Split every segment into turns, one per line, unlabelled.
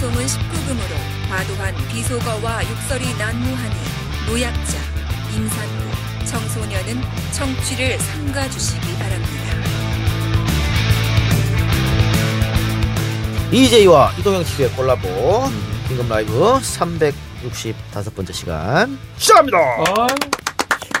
방송은 19금으로 과도한 비속어와 욕설이 난무하니 노약자, 임산부, 청소년은 청취를 삼가주시기 바랍니다.
이재희와 이동영 TV의 콜라보 긴급 라이브 365번째 시간 시작합니다.
아,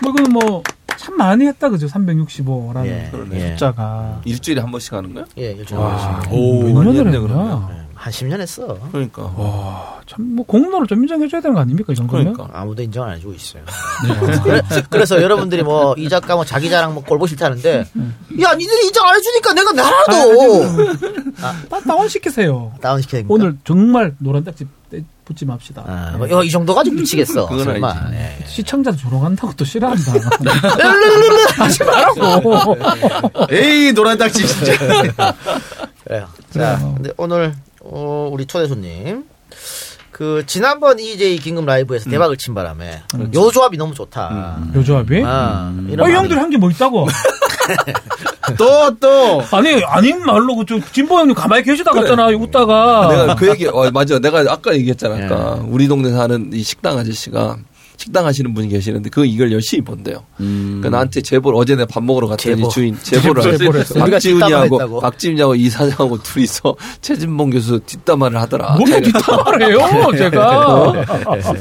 뭐, 그 뭐, 참 많이 했다, 그죠? 365라는
예, 예.
숫자가.
일주일에 한 번씩 하는 거야?
예, 일주일
와,
한
오,
몇
많이
년을
했네,
했구나.
한 10년 했어.
그러니까.
와, 참, 뭐, 공로를 좀 인정해줘야 되는 거 아닙니까, 이 정도면?
그러니까.
아무도 인정 안 해주고 있어요. 그래, 그래서 여러분들이 뭐 이 작가 뭐 자기 자랑 뭐 꼴보 싫다는데 야 니들이 인정 안 해주니까 내가 나라도
다 다운시키세요.
다운시켜야 됩니까?
오늘 정말 노란 딱지 떼- 붙지 맙시다.
아, 뭐, 야, 이 정도 가지고 미치겠어.
그건
정말. 예.
시청자도 조롱한다고 또 싫어한다. 하지 말라고.
에이 노란 딱지 진짜.
그래요. 자. 근데 오늘 어, 우리 초대 손님 그 지난번 EJ 긴급 라이브에서 대박을 친 바람에 요 조합이 너무 좋다.
요 조합이?
아,
어,
이런
형들 한 게 뭐 있다고?
또 또.
아니, 아닌 말로, 그, 저, 진보 형님 가만히 계시다 갔잖아, 웃다가.
내가 그 얘기, 어, 맞아. 내가 아까 얘기했잖아. 아까.
예.
우리 동네 사는 이 식당 아저씨가 식당 하시는 분이 계시는데 그 이걸 열심히 본대요. 그러니까 나한테 제보를 어제 내가 밥 먹으러 갔더니
제보.
주인 제보를
제보를
박지훈이하고. 박지훈이하고 이사장하고 둘이서 최진봉 교수 뒷담화를 하더라.
뭘로 뒷담화를 해요, 제가.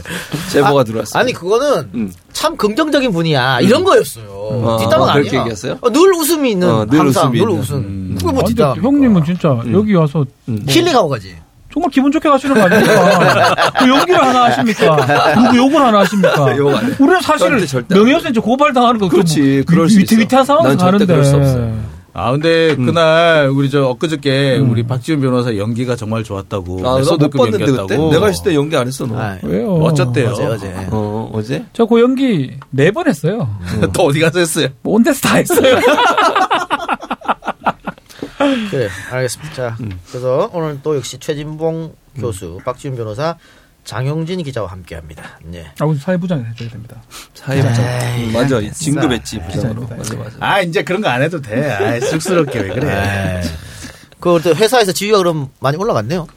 제보가 들어왔어.
아니 그거는
음.
참 긍정적인 분이야 이런 거였어요.
어,
뒷담화가
어, 그렇게
아니야.
얘기했어요?
어, 늘 웃음이 있는
어, 늘
항상
웃음이
늘
있는.
웃음.
음.
그거 뭐
아,
뒷담화.
형님은 진짜 여기 와서
음.
힐링하고 가지.
정말 기분 좋게 가시는 거 아닙니까? 그 연기를 하나 하십니까? 누구 욕을 하나 하십니까?
욕안 해.
우리는 사실
절대, 절대 안
명예훼손 이제 고발당하는 거
그렇지, 그럴 수 있어.
위태위태한 상황에서 가는데.
그럴 수 없어요.
아 근데 그날 우리 저 엊그저께
음.
우리 박지훈 변호사 연기가 정말 좋았다고.
아,
에피소드급
봤는데 그때?
연기였다고.
내가 있을 때 연기 안 했어, 너.
아,
왜요?
어쩌대요?
어제 어제.
어, 어제?
저 그 연기 네 번 했어요.
또 어디 가서 했어요?
뭐 온 데서 다 했어요.
그래 알겠습니다. 자,
음.
그래서 오늘 또 역시 최진봉 교수, 박지훈 변호사, 장용진 기자와 함께합니다. 네.
아, 우리 사회부장 해줘야 됩니다.
사회부장.
에이,
음, 맞아. 진급했지, 부장으로. 맞아, 맞아.
아 이제 그런 거 안 해도 돼. 아 쑥스럽게 왜 그래?
그 회사에서 지위가 그럼 많이 올라갔네요.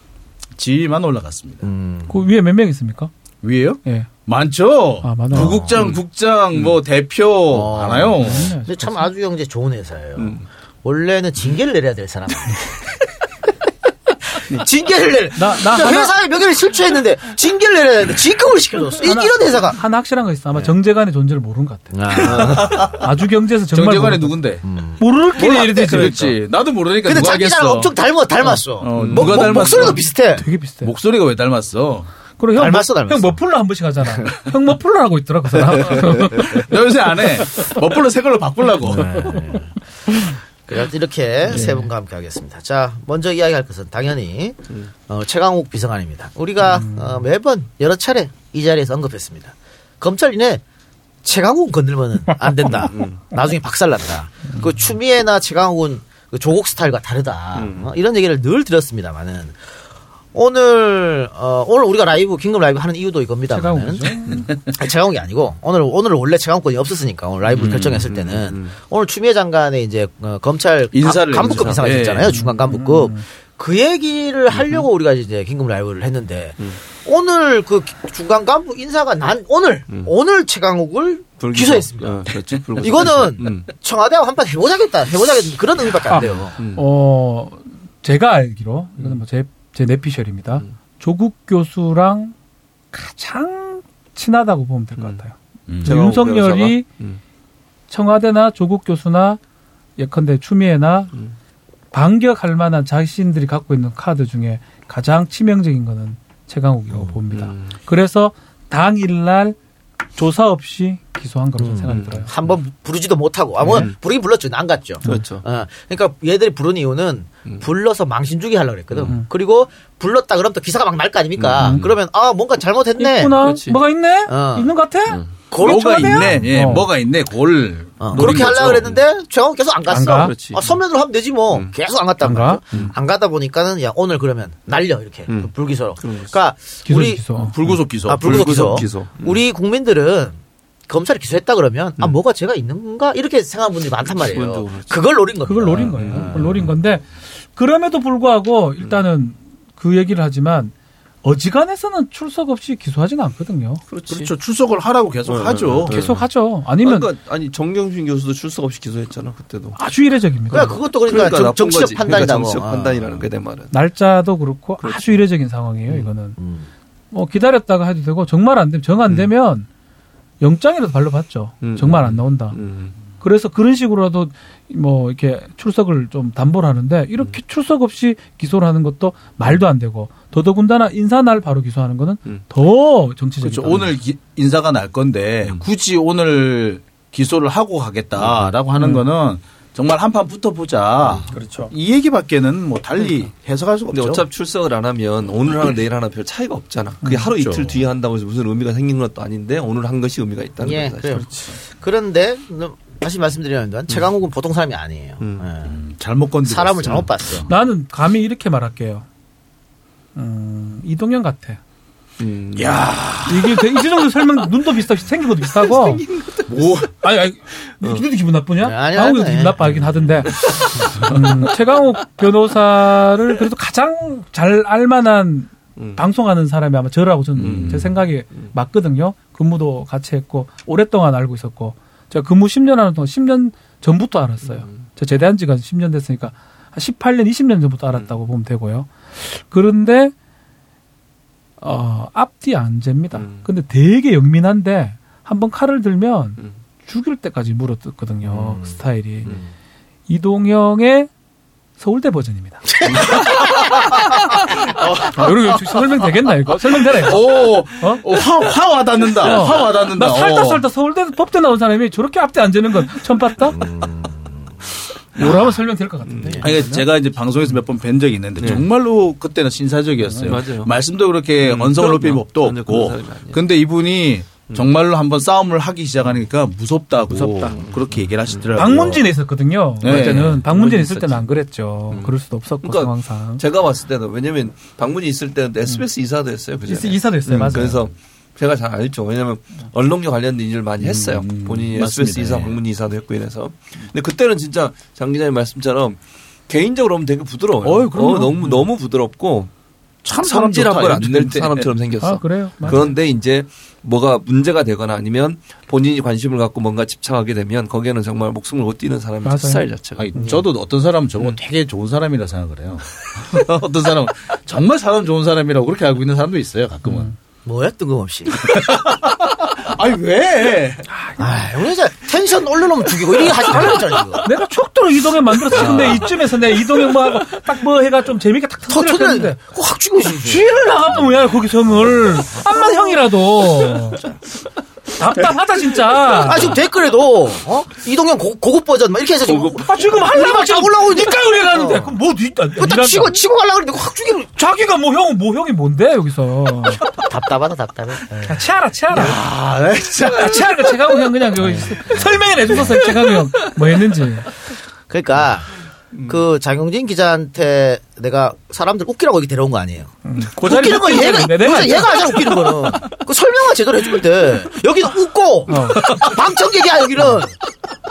지위만 올라갔습니다.
음.
그 위에 몇 명 있습니까?
위에요?
예.
많죠.
아, 많아요.
부국장, 국장, 뭐 대표
어.
많아요.
근데 참 아주 경제 좋은 회사예요.
음.
원래는 징계를 내려야 될 사람. 징계를 내려.
나, 나 하나,
회사의 명예를 실추했는데 징계를 내려야 되는데 직급을 시켜줬어. 이,
하나-
이런 회사가.
하나 확실한 거 있어.
네.
아마 정재관의 존재를 모르는 것 같아. 아 주 경제에서 정말
정재관이
모르는
누군데?
모르긴 이래 되지.
그렇지. 나도 모르니까
근데 자기랑
하겠어.
엄청 닮아, 닮았어.
어,
목,
누가
목,
닮았어?
목소리도 비슷해.
되게 비슷해.
목소리가 왜 닮았어?
그리고 형,
닮았어,
뭐-
닮았어.
형 머플러 한 번씩 하잖아. 형 머플러 하고 있더라, 그 사람.
나 요새 안 해. 머플러 새 걸로 바꾸려고.
이렇게 세 분과 함께 하겠습니다. 자, 먼저 이야기할 것은 당연히 어, 최강욱 비서관입니다. 우리가 어, 매번 여러 차례 이 자리에서 언급했습니다. 검찰이네 최강욱 건들면은 안 된다. 나중에 박살난다. 그 추미애나 최강욱은 그 조국 스타일과 다르다. 어, 이런 얘기를 늘 드렸습니다만은 오늘 어, 오늘 우리가 라이브 긴급 라이브 하는 이유도 이겁니다만은
최강욱이죠.
아니, 최강욱이 아니고 오늘 오늘 원래 최강욱권이 없었으니까 오늘 라이브를 결정했을 때는 오늘 추미애 장관의 이제 어, 검찰
인사를
간- 간부급
인사.
인사가
예.
있었잖아요 중간 간부급 그 얘기를 하려고 우리가 이제 긴급 라이브를 했는데 오늘 그 중간 간부 인사가 난 오늘 오늘 최강욱을
불기소.
기소했습니다.
어, 그렇지.
이거는
음.
청와대하고 한판 해보자겠다 해보자겠다 그런 의미밖에 안 돼요.
어, 제가 알기로, 이거는 뭐 제, 제 내피셜입니다.
음.
조국 교수랑 가장 친하다고 보면 될것
음.
같아요.
음.
윤석열이?
음.
청와대나 조국 교수나 예컨대 추미애나
음.
반격할 만한 자신들이 갖고 있는 카드 중에 가장 치명적인 거는 최강욱이라고 봅니다.
음.
그래서 당일날 조사 없이 기소한 거로
음.
생각이 들어요.
한 번 부르지도 못하고 아뭐 부르긴 불렀죠. 안 갔죠.
그렇죠.
어, 그러니까 얘들이 부른 이유는
음.
불러서 망신 주기 하려고 그랬거든.
음.
그리고 불렀다 그러면 또 기사가 막 날 거 아닙니까?
음.
그러면 아 뭔가 잘못했네.
있구나.
그렇지.
뭐가 있네?
어.
있는 것 같아?
음.
뭐가? 있네. 예,
어.
뭐가 있네. 골.
어, 그렇게 하려고. 그랬는데 최강욱 계속 안 갔어.
안 가?
그렇지.
아, 서면으로 하면 되지 뭐.
음.
계속 안 갔단 말이죠.
가? 음.
안 가다 보니까는 야 오늘 그러면 날려 이렇게
음.
불기소로.
그런 거지.
그러니까
기소,
우리
기소.
불구속 기소.
아, 불구속 기소.
기소.
우리 국민들은 검찰이 기소했다 그러면 아
음.
뭐가 죄가 있는가 이렇게 생각하는 분들이 많단 말이에요. 그걸 노린 겁니다.
그걸 노린 거예요. 그걸 노린 건데 그럼에도 불구하고 일단은 그 얘기를 하지만 어지간해서는 출석 없이 기소하지는 않거든요.
그렇지.
그렇죠. 출석을 하라고 계속
네,
하죠.
네.
계속 하죠. 아니면
그러니까 아니 정경심 교수도 출석 없이 기소했잖아 그때도.
아주 이례적입니다.
그러니까 그것도 그러니까, 정,
나쁜
정치적
거지.
판단이다고.
그러니까 정치적
아.
판단이라는 게내 말은.
날짜도 그렇고 아주 이례적인 상황이에요. 이거는
음.
뭐 기다렸다가 해도 되고 정말 안 되면 정 안 되면 영장이라도 발로 받죠.
음.
정말 안 나온다.
음.
그래서 그런 식으로라도 뭐 이렇게 출석을 좀 담보를 하는데 이렇게 출석 없이 기소를 하는 것도 말도 안 되고 더더군다나 인사 날 바로 기소하는 거는
음.
더 정치적이다.
그렇죠. 오늘 기- 인사가 날 건데
음.
굳이 오늘 기소를 하고 가겠다라고 하는
음.
거는 정말 한 판 붙어보자.
그렇죠.
이 얘기밖에는 뭐 달리 해석할 수가
근데
없죠.
어차피 출석을 안 하면 오늘 하나 내일 하나 별 차이가 없잖아. 그게 하루
그렇죠.
이틀 뒤에 한다고 해서 무슨 의미가 생긴 것도 아닌데 오늘 한 것이 의미가 있다는
예,
거죠. 사실.
그런데 다시 말씀드리면 최강욱은 보통 사람이 아니에요.
음.
예.
음, 잘못 건드렸어요.
사람을 잘못 봤어.
나는 감히 이렇게 말할게요. 음, 이동현 같아.
음.
야,
이게 되- 이 정도 설명 눈도 비슷하고 생긴 것도 비슷하고.
뭐
아니, 아니, 니도 기분 나쁘냐?
네, 아니,
강욱이도 기분. 나빠하긴 하던데. 음, 최강욱 변호사를 그래도 가장 잘 알만한
음.
방송하는 사람이 아마 저라고 저는
음.
제 생각에 맞거든요. 근무도 같이 했고 오랫동안 알고 있었고 제가 근무 10년 하는 동안 10년 전부터 알았어요.
음.
저 제대한 지가 10년 됐으니까 한 18년, 20년 전부터 알았다고 보면 되고요. 그런데 어, 앞뒤 안 잽니다.
음.
근데 되게 영민한데 한번 칼을 들면
음.
죽일 때까지 물어뜯거든요.
음.
스타일이.
음.
이동형의 서울대 버전입니다. 아, 이렇게 설명 되겠나 이거? 설명 되나 이거?
오,
어?
오, 화, 화 와닿는다.
어.
화 와닿는다.
나 살다
어.
살다 서울대 법대 나온 사람이 저렇게 앞대 안 재는 건 처음 봤다? 뭐라면 설명 될 것 같은데.
아니, 그러니까 제가 이제 방송에서 몇 번 뵌 적이 있는데
네.
정말로 그때는 신사적이었어요.
음, 맞아요.
말씀도 그렇게
음,
언성을. 높일 법도 없고.
음.
근데 이분이 정말로 한번 싸움을 하기 시작하니까 무섭다고
무섭다.
그렇게 얘기를 하시더라고요.
박문진에 있었거든요.
네.
그때는 박문진 있을. 때는 안 그랬죠.
음.
그럴 수도 없었고
그러니까
상황상.
제가 봤을 때는 왜냐면 방문이 있을 때는 SBS 이사도 했어요. 그전에.
음. 이사도 했어요.
음,
맞아요.
그래서 제가 잘 알죠. 왜냐면 언론계 관련된 일을 많이 했어요.
음,
본인이
맞습니다.
SBS 이사,
예.
방문 이사도 했고 이래서. 근데 그때는 진짜 장 기자님 말씀처럼 개인적으로 보면 되게 부드러워요.
어이, 그럼요.
너무 너무 부드럽고
참
성질한
좋다,
걸안 낼. 사람처럼 생겼어.
아 그래요. 맞아요.
그런데 이제 뭐가 문제가 되거나 아니면 본인이 관심을 갖고 뭔가 집착하게 되면 거기에는 정말 목숨을 못 뛰는 사람의
맞아요.
스타일 자체가.
아니, 저도 어떤 사람은 저보고 되게 좋은 사람이라 생각을 해요. 어떤 사람은 정말 사람 좋은 사람이라고 그렇게 알고 있는 사람도 있어요, 가끔은.
뭐야 뜬금없이.
아니, 왜?
아, 우리 이제 텐션 올려놓으면 죽이고 이렇게 하지 말라고 했잖아 지금.
내가 촉도로 이동형 만들었어. 근데 이쯤에서 내 이동형 뭐 하고 딱 뭐 해가 좀 재밌게
탁터
터뜨렸는데
터지는데 확 있어.
쥐를 나가면 뭐야 거기 성을 암만 형이라도 답답하다 진짜.
아 지금 댓글에도 어 이동형 고, 고급 버전 막 이렇게 해서 지금
아 지금 하려고
막
지금
올라오고 있는데.
니까 그래 가는데
어.
그럼 뭐 니까
그것도 치고 치고 가려고 그랬는데 확 죽이고
자기가 뭐 형은 뭐 형이 뭔데 여기서
답답하다 답답해.
야, 치아라 치아라
아, 진짜.
야, 치아라 최강우 형 그냥 그 설명을 해주셨어요 최강우 형뭐 했는지
그러니까 그 장용진 기자한테 내가 사람들 웃기라고 여기 데려온 거 아니에요.
그 자리
웃기는 건 얘가 그래서 얘가 하잖아 웃기는 거는 그 설명을 제대로 해줄 때 여기는 웃고
어.
방청객이야 여기는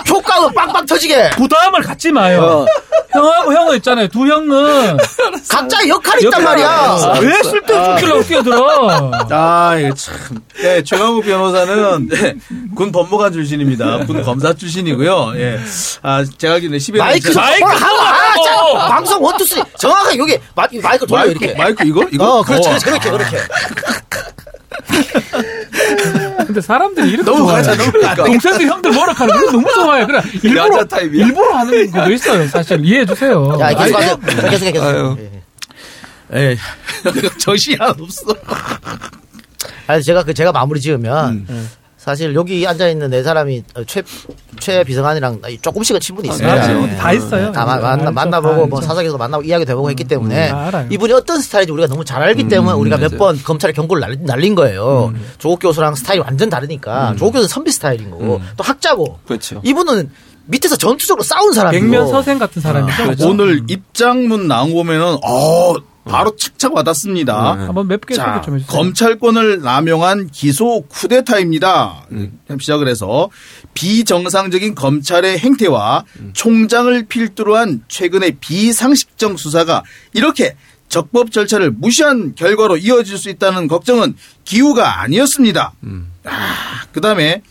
효과음 빵빵 터지게
부담을 갖지 마요
어.
형하고 형은 있잖아요 두 형은
각자의 역할이 있단 말이야.
왜 쓸데없이 웃기려고 뛰어들어
아, 이거 참. 네, 최강욱 변호사는 네, 군 법무관 출신입니다. 군 검사 출신이고요. 예. 아, 제가 알기로는 10일
마이크 좀
마이크
하고 아,
좀
자,
하고.
방송 one two three 정확하게 여기 마, 마이크 돌려
마이크,
이렇게.
마이크 이거? 이거?
어, 그렇지,
어.
그렇지, 그렇게, 그렇게.
근데 사람들이 이렇게
너무
좋아해.
가자.
동생들 형들 뭐라카는 거 너무 좋아해. 그래 일부러. 일부러 하는 것도 있어요. 사실 이해해 주세요.
야, 계속
아니,
하세요. 계속 해, 계속.
예. 정신이 하나 없어.
아니, 제가 그, 제가 마무리 지으면,
음.
사실 여기 앉아 있는 네 사람이 최, 최 비서관이랑 조금씩은 친분이 있습니다.
맞아요.
예.
다 있어요.
다 마-
알죠.
만나보고,
다
뭐. 사석에서 만나고 이야기도 해보고 했기 때문에,
다 알아요.
이분이 어떤 스타일인지 우리가 너무 잘 알기 때문에 우리가 몇. 번 검찰에 경고를 날, 날린 거예요.
음.
조국 교수랑 스타일이 완전 다르니까, 조국 교수는 선비 스타일인 거고, 또 학자고,
그렇죠.
이분은 밑에서 전투적으로 싸운 사람이고,
백면 서생 같은 사람이죠.
그렇죠.
오늘 입장문 나온 거 보면은, 어, 바로 착착 와닿습니다.
네.
한번 몇개 소개
자,
좀 해주세요.
검찰권을 남용한 기소 쿠데타입니다. 시작을 해서 비정상적인 검찰의 행태와 총장을 필두로 한 최근의 비상식적 수사가 이렇게 적법 절차를 무시한 결과로 이어질 수 있다는 걱정은 기우가 아니었습니다. 아, 그 다음에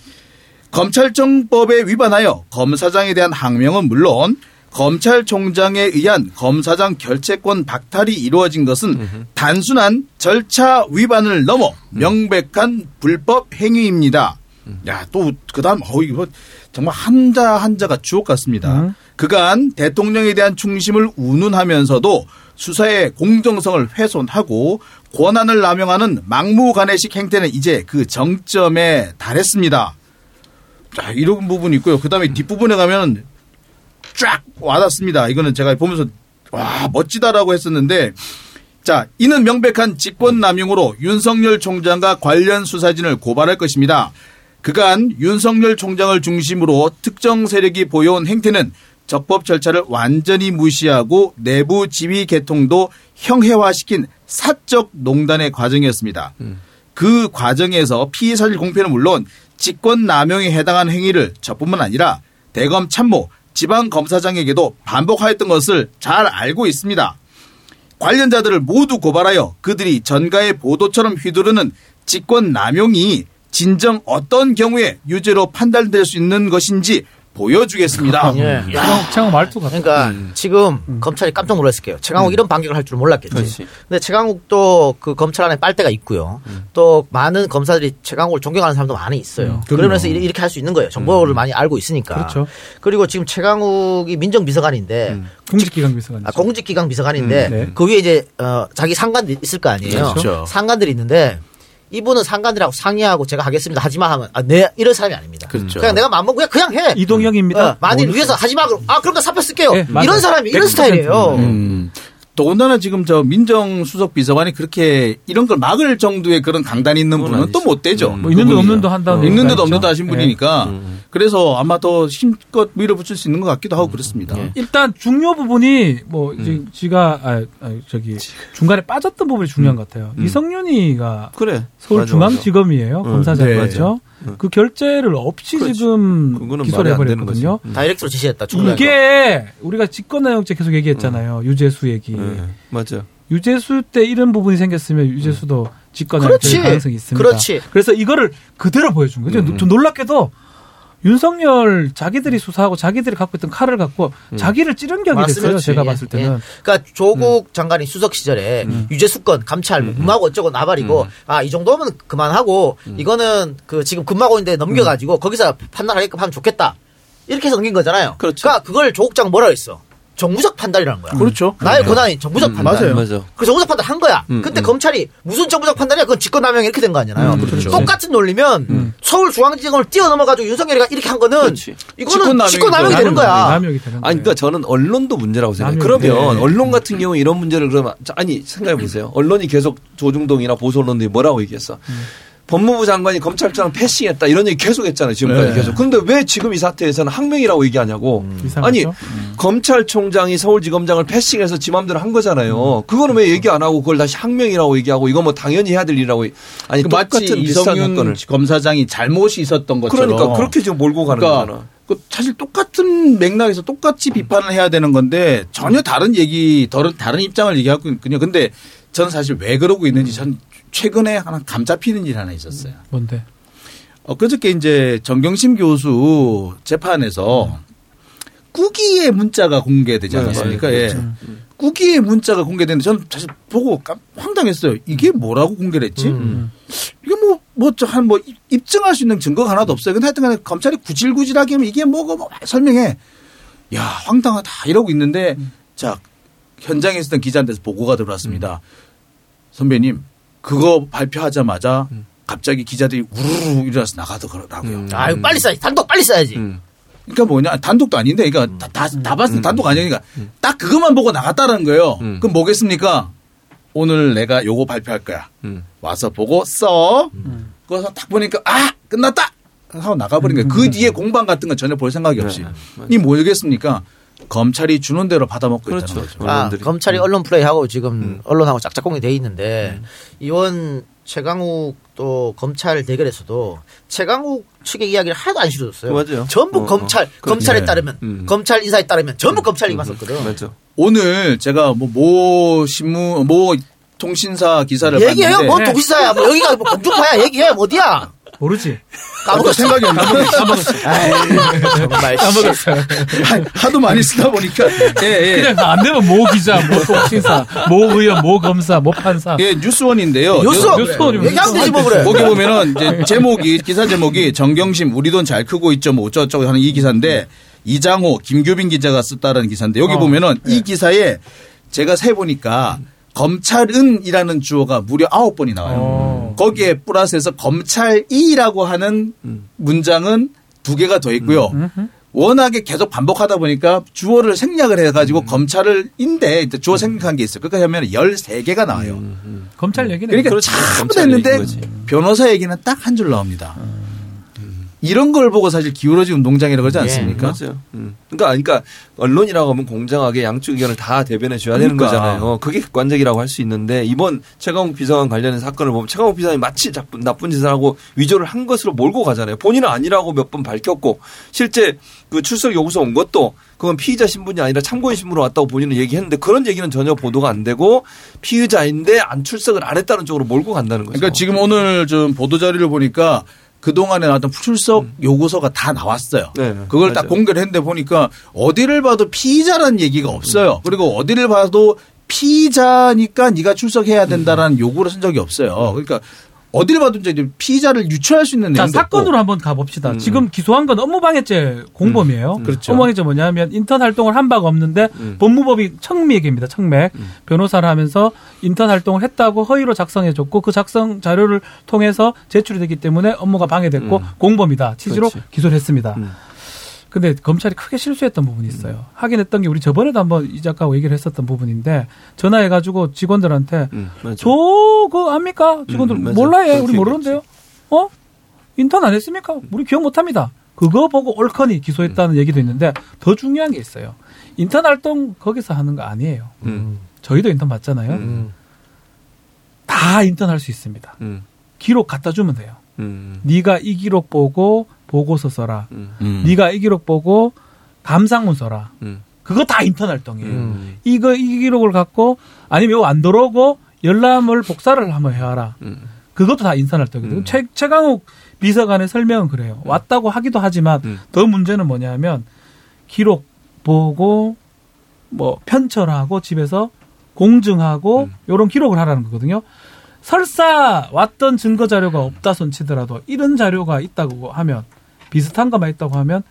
검찰청법에 위반하여 검사장에 대한 항명은 물론 검찰총장에 의한 검사장 결재권 박탈이 이루어진 것은 단순한 절차 위반을 넘어 명백한 불법 행위입니다. 야, 또, 그 다음, 어, 이거 정말 한자 한자가 주옥 같습니다.
음.
그간 대통령에 대한 충심을 운운하면서도 수사의 공정성을 훼손하고 권한을 남용하는 막무가내식 행태는 이제 그 정점에 달했습니다. 자, 이런 부분이 있고요. 그 다음에 뒷부분에 가면 쫙 와닿습니다. 이거는 제가 보면서 와, 멋지다라고 했었는데 자, 이는 명백한 직권 남용으로 윤석열 총장과 관련 수사진을 고발할 것입니다. 그간 윤석열 총장을 중심으로 특정 세력이 보여온 행태는 적법 절차를 완전히 무시하고 내부 지휘 개통도 형해화시킨 사적 농단의 과정이었습니다. 그 과정에서 피의 사실 공표는 물론 직권 남용에 해당하는 행위를 저뿐만 아니라 대검 참모 지방 검사장에게도 반복하였던 것을 잘 알고 있습니다. 관련자들을 모두 고발하여 그들이 전가의 보도처럼 휘두르는 직권 남용이 진정 어떤 경우에 유죄로 판단될 수 있는 것인지 보여주겠습니다.
예.
최강, 최강 말투 같아.
그러니까 지금 검찰이 깜짝 놀랐을 거예요. 최강욱 이런 반격을 할 줄 몰랐겠지.
그렇지.
근데 최강욱도 그 검찰 안에 빨대가 있고요. 또 많은 검사들이 최강욱을 존경하는 사람도 많이 있어요. 그러면서 이- 이렇게 할 수 있는 거예요. 정보를 많이 알고 있으니까.
그렇죠.
그리고 지금 최강욱이 민정비서관인데
공직기강 비서관.
아, 공직기강 비서관인데
음, 네.
그 위에 이제 어, 자기 상관들이 있을 거 아니에요.
그렇죠.
상관들이 있는데 이분은 상관들하고 상의하고 제가 하겠습니다. 하지마 하면 아, 네 이런 사람이 아닙니다.
그렇죠.
그냥 내가 마음먹고 그냥, 그냥 해.
이동혁입니다.
어, 만일
뭐
위에서 하지마 그럼 아 그럼 나 사표 쓸게요.
네.
이런 사람이 이런
100%
스타일이에요.
음. 더군다나 지금 저 민정수석 비서관이 그렇게 이런 걸 막을 정도의 그런 강단이 있는 분은 또. 못 되죠.
뭐 있는 듯 없는 듯 한다는
있는 듯
얘기가
없는 듯
있죠.
하신
네.
분이니까 그래서 아마 더 힘껏 밀어붙일 수 있는 것 같기도 하고 그렇습니다.
일단 중요 부분이 뭐 이제 지가 아, 아, 저기 중간에 빠졌던 부분이 중요한 것 같아요. 이성윤이가
그래.
서울중앙지검이에요 검사장이었죠. 그 결재를 없이
그렇지.
지금 기소를 해버렸거든요.
다이렉트로 지시했다.
이게 우리가 직권남용죄 계속 얘기했잖아요. 유재수 얘기.
네, 맞아.
유재수 때 이런 부분이 생겼으면 유재수도 직권남용
그렇지.
될 가능성이 있습니다.
그렇지.
그래서 이거를 그대로 보여준 거죠. 좀 놀랍게도 윤석열 자기들이 수사하고 자기들이 갖고 있던 칼을 갖고 자기를 찌른 격이 됐어요.
맞습니다.
제가
예,
봤을
예.
때는.
그러니까 조국 장관이 수석 시절에 유재수건 감찰 무마고 어쩌고 나발이고 아 이 정도면 그만하고 이거는 그 지금 근무하고 있는데 넘겨가지고 거기서 판단하게끔 하면 좋겠다 이렇게 해서 넘긴 거잖아요.
그렇죠.
그러니까 그걸 조국 장관 뭐라 했어? 정무적 판단이라는 거야.
그렇죠.
나의 권한이 정무적 판단.
맞아요.
맞아.
그 정무적 판단 한 거야.
음,
근데
음.
검찰이 무슨 정무적 판단이야? 그건 직권남용 이렇게 된 거 아니잖아요.
음, 그렇죠.
똑같은 논리면 서울중앙지검을 뛰어넘어가지고 윤석열이가 이렇게 한 거는
그렇지.
이거는.
직권남용이
되는 거야.
남용이 되는
아니,
거예요.
그러니까 저는 언론도 문제라고 생각해요. 그러면
네.
언론 같은 경우 이런 문제를 그러면 자, 아니 생각해 보세요. 언론이 계속 조중동이나 보수 언론들이 뭐라고 얘기했어? 법무부 장관이 검찰청 패싱했다 이런 얘기 계속 했잖아요. 지금까지
네.
계속. 그런데 왜 지금 이 사태에서는 항명이라고 얘기하냐고.
이상하죠?
아니
음.
검찰총장이 서울지검장을 패싱해서 지 맘대로 한 거잖아요. 그거는 왜 얘기 안 하고 그걸 다시 항명이라고 얘기하고 이거 뭐 당연히 해야 될 일이라고 아니
그
똑같은 비슷한
이성윤
사건을
검사장이 잘못이 있었던 것처럼
그러니까 그렇게 지금 몰고 가는
그러니까
거잖아.
그 사실 똑같은 맥락에서 똑같이 비판을 해야 되는 건데 전혀 다른 얘기, 다른, 다른 입장을 얘기하고 있군요. 근데 저는 사실 왜 그러고 있는지 전 최근에 하나 감 잡히는 일 하나 있었어요.
뭔데?
엊그저께 이제 정경심 교수 재판에서 꾸기의 문자가 공개되지
네,
않았습니까?
맞아요.
예. 꾸기의 문자가 공개됐는데 저는 사실 보고 깜- 황당했어요. 이게 뭐라고 공개를 했지?
음.
이게 뭐, 뭐, 저, 한, 뭐, 입- 입증할 수 있는 증거가 하나도 없어요. 근데 하여튼 간에 검찰이 구질구질하게 하면 이게 뭐고, 뭐, 설명해. 야, 황당하다. 이러고 있는데, 자, 현장에 있었던 기자한테서 보고가 들어왔습니다. 선배님, 그거 발표하자마자 갑자기 기자들이 우르르 일어나서 나가더라고요.
음.
아유 빨리 써야지. 단독 빨리 써야지.
음.
그러니까 뭐냐 단독도 아닌데 그러니까 다, 다, 다 봤을 때 단독 아니니까 딱 그것만 보고 나갔다는 거예요.
음.
그럼 뭐겠습니까? 오늘 내가 요거 발표할 거야.
음.
와서 보고 써. 그래서 딱 보니까 아 끝났다 하고 나가버린 거예요. 그 뒤에 공방 같은 건 전혀 볼 생각이 없이.
네,
이 뭐겠습니까? 검찰이 주는 대로 받아먹고
그렇죠.
있다는 거죠.
아,
언론들이.
검찰이 언론 플레이하고 지금 언론하고 짝짝꿍이 돼 있는데 이원 최강욱 또 검찰 대결에서도 최강욱 측의 이야기를 하나도 안 실어줬어요.
맞아요.
전부
어,
검찰
어.
검찰에
네.
따르면
음.
검찰 인사에 따르면 전부 검찰 얘기 맞었거든.
맞아.
오늘 제가 뭐 모 신문 모 통신사 기사를
얘기해요.
봤는데
뭐 동시사야. 뭐 여기가 뭐 공중파야. 얘기해. 어디야?
모르지.
아무도 생각이 안 나요.
정말.
까먹었어요.
하도 많이 쓰다 보니까 예, 예.
그냥 안 되면 모 기자, 모 통신사, 모 의원, 모 검사, 모 판사.
예, 뉴스원인데요.
뉴스
요-
뉴스원이면
얘기하면 되지 뭐 그래.
거기 보면은 이제 제목이 기사 제목이 정경심 우리 돈 잘 크고 있죠 뭐 어쩌고저쩌고 하는 이 기사인데 이장호 김규빈 기자가 썼다는 기사인데 여기
어,
보면은 이 기사에 제가 세 보니까 검찰은이라는 주어가 무려 아홉 번이 나와요.
어.
거기에 플러스해서 검찰이라고 하는 문장은 두 개가 더 있고요. 워낙에 계속 반복하다 보니까 주어를 생략을 해가지고 검찰을 인데 주어 생략한 게 있어요. 그러니까 하면 13개가 나와요.
검찰 얘기는
그러니까
검찰
됐는데. 변호사 얘기는 딱 한 줄 나옵니다. 이런 걸 보고 사실 기울어진 운동장이라고 하지 않습니까?
맞아요. 음. 그러니까, 그러니까 언론이라고 하면 공정하게 양쪽 의견을 다 대변해 줘야 되는
그러니까.
거잖아요. 그게 객관적이라고 할 수 있는데 이번 최강욱 비서관 관련된 사건을 보면 최강욱 비서관이 마치 나쁜, 나쁜 짓을 하고 위조를 한 것으로 몰고 가잖아요. 본인은 아니라고 몇 번 밝혔고 실제 그 출석 요구서 온 것도 그건 피의자 신분이 아니라 참고인 신분으로 왔다고 본인은 얘기했는데 그런 얘기는 전혀 보도가 안 되고 피의자인데 안 출석을 안 했다는 쪽으로 몰고 간다는 거죠.
그러니까 지금 오늘 좀 보도 자료를 보니까 그동안에 나왔던 출석 요구서가 다 나왔어요.
네,
그걸 딱
맞아요.
공개를 했는데 보니까 어디를 봐도 피의자라는 얘기가 없어요. 그리고 어디를 봐도 피의자니까 네가 출석해야 된다라는 요구를 쓴 적이 없어요. 그러니까 어디를 봐도 이제 피의자를 유추할 수 있는
자, 사건으로
없고.
한번 가봅시다. 지금 기소한 건 업무방해죄 공범이에요.
그렇죠.
업무방해죄 뭐냐면 인턴 활동을 한 바가 없는데 법무법이 청맥입니다. 청맥. 변호사를 하면서 인턴 활동을 했다고 허위로 작성해줬고 그 작성 자료를 통해서 제출이 됐기 때문에 업무가 방해됐고
음.
공범이다. 취지로
그렇지.
기소를 했습니다.
음.
근데 검찰이 크게 실수했던 부분이 있어요. 확인했던 게 우리 저번에도 한번 이 작가하고 얘기를 했었던 부분인데 전화해가지고 직원들한테
음, 맞아요.
저그 압니까? 직원들
음.
몰라요. 우리 모르는데요. 어? 인턴 안 했습니까? 우리 기억 못 합니다. 그거 보고 옳거니 기소했다는 얘기도 있는데 더 중요한 게 있어요. 인턴 활동 거기서 하는 거 아니에요.
음,
저희도 인턴 받잖아요.
음.
다 인턴 할 수 있습니다.
음,
기록 갖다 주면 돼요.
음,
네가 이 기록 보고 보고서 써라.
음,
음.
네가 이 기록 보고 감상문 써라.
음,
그거 다 인턴 활동이에요.
음,
이거 이 기록을 갖고 아니면 이거 안 들어오고 열람을 복사를 한번 해와라.
음.
그것도 다 인턴 활동이거든요.
음.
최, 최강욱 비서관의 설명은 그래요. 왔다고 하기도 하지만
음.
더 문제는 뭐냐면 기록 보고 뭐 편철하고 집에서 공증하고
음.
요런 기록을 하라는 거거든요. 설사 왔던 증거 자료가 없다 손치더라도 이런 자료가 있다고 하면 비슷한 것만 있다고 하면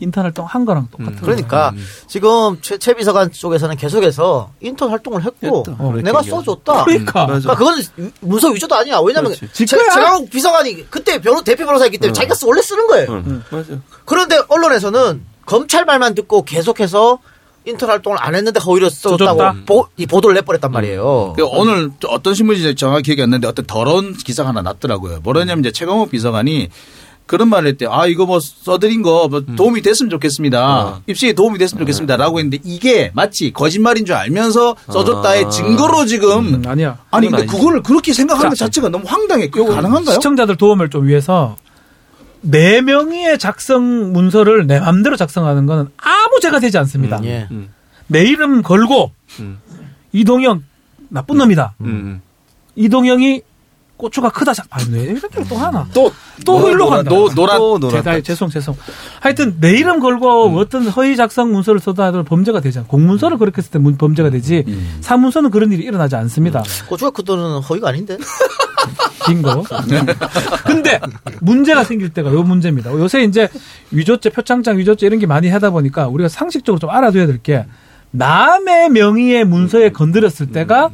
인턴 활동 한 거랑 똑같은
음.
거예요.
그러니까
음.
지금 최, 최 비서관 쪽에서는 계속해서 인턴 활동을 했고. 어, 내가. 써줬다.
그러니까.
음.
그러니까 그건 유- 문서 위조도 아니야. 왜냐면. 최. 최강욱 비서관이 그때 변호 대표 변호사였기 때문에
어.
자기가 쓰- 원래 쓰는 거예요.
음.
그런데 언론에서는 검찰 말만 듣고 계속해서 인턴 활동을 안 했는데 허위로
써줬다.
써줬다고 보, 이 보도를 내버렸단 말이에요.
그 오늘 저 어떤 신문인지 정확히 기억이 안 나는데 어떤 더러운 기사가 하나 났더라고요. 뭐라냐면 이제 최강욱 비서관이 그런 말을 했대요. 아, 이거 뭐 써드린 거 뭐 도움이 됐으면 좋겠습니다.
어.
입시에 도움이 됐으면 좋겠습니다. 라고 했는데 이게 마치 거짓말인 줄 알면서 써줬다의
아.
증거로 지금.
음, 아니야.
아니, 근데
아니지.
그거를 그렇게 생각하는
자,
자체가 너무 황당해. 그거 가능한가요?
시청자들 도움을 좀 위해서 네 명의의 작성 문서를 내 맘대로 작성하는 거는 아무 죄가 되지 않습니다.
음, 예.
음,
내 이름 걸고
음,
이동영 나쁜 놈이다.
음,
이동영이 고추가 크다. 자- 아, 왜 이렇게 또 하나?
또,
또
노-
흘러 간다.
노, 노라,
또.
대단 죄송 죄송. 하여튼 내 이름 걸고
음.
어떤 허위 작성 문서를 써도 하더라도 범죄가 되잖아. 공문서를 그렇게 했을 때 문- 범죄가 되지.
음.
사문서는 그런 일이 일어나지 않습니다.
고추가 크도는 허위가 아닌데.
긴 거. 근데 문제가 생길 때가 요 문제입니다. 요새 이제 위조죄, 표창장 위조죄 이런 게 많이 하다 보니까 우리가 상식적으로 좀 알아둬야 될 게 남의 명의의 문서에 건드렸을 때가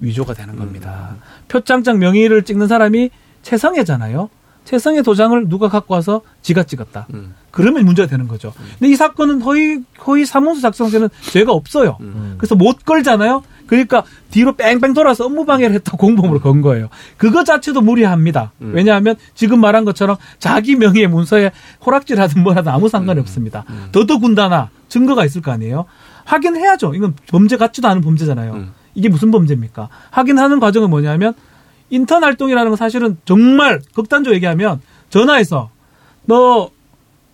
위조가 되는 겁니다. 표창장 명의를 찍는 사람이 최성애잖아요. 최성애 도장을 누가 갖고 와서 지가 찍었다.
음.
그러면 문제가 되는 거죠. 근데 이 사건은 허위 허위 사문서 작성죄는 죄가 없어요. 그래서 못 걸잖아요. 그러니까 뒤로 뺑뺑 돌아서 업무 방해를 했다 공범으로 건 거예요. 그거 자체도 무리합니다.
음.
왜냐하면 지금 말한 것처럼 자기 명의의 문서에 호락질하든 뭐라든 아무 상관이 없습니다. 더더군다나 증거가 있을 거 아니에요. 확인해야죠. 이건 범죄 같지도 않은 범죄잖아요.
음.
이게 무슨 범죄입니까? 확인하는 과정은 뭐냐면 인턴 활동이라는 건 사실은 정말 극단적으로 얘기하면 전화해서 너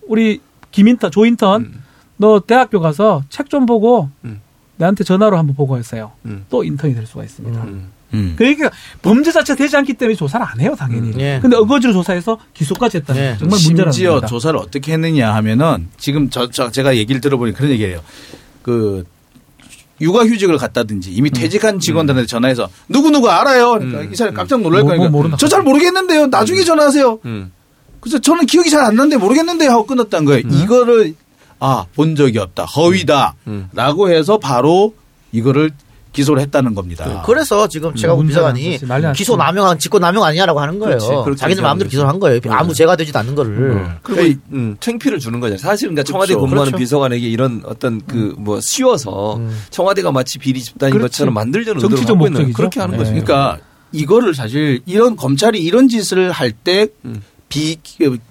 우리 김인턴 조인턴
음.
너 대학교 가서 책 좀 보고
음.
내한테 전화로 한번 보고했어요.
음.
또 인턴이 될 수가 있습니다.
음.
음.
그러니까 범죄 자체가 되지 않기 때문에 조사를 안 해요, 당연히.
음, 예.
근데 어거지로 조사해서 기소까지 했다는
예.
게 정말 문제라는
심지어
겁니다.
조사를 어떻게 했느냐 하면은 지금 저, 저 제가 얘기를 들어보니 그런 얘기예요. 그 육아휴직을 갔다든지 이미
음.
퇴직한 직원들한테 전화해서 누구 누구 알아요. 그러니까
음.
이 사람 깜짝 놀랄
뭐,
거니까
뭐 모른다.
저잘 모르겠는데요. 나중에 전화하세요.
음.
그래서 저는 기억이 잘 안 나는데 모르겠는데 하고 끊었다는 거예요. 이거를 아 본 적이 없다. 허위다 라고
음.
해서 바로 이거를 기소를 했다는 겁니다.
그래서 지금 최강욱
문제라는
비서관이. 기소 남용한 직권 남용 아니냐라고 하는 거예요.
그렇지.
자기들 마음대로 기소를 한 거예요. 아무 죄가 되지도 않는 거를.
음.
그리고 음, 창피를 주는 거잖아요. 사실은 그러니까 청와대
그렇죠.
근무하는
그렇죠.
비서관에게 이런 어떤 그 뭐 씌워서 청와대가 마치 비리 집단인
그렇지.
것처럼 만들려는 의도를
정치적
갖고 있는
목적이죠.
그렇게 하는
네.
거죠.
그러니까 이거를 사실 이런 검찰이 이런 짓을 할때
음.
비,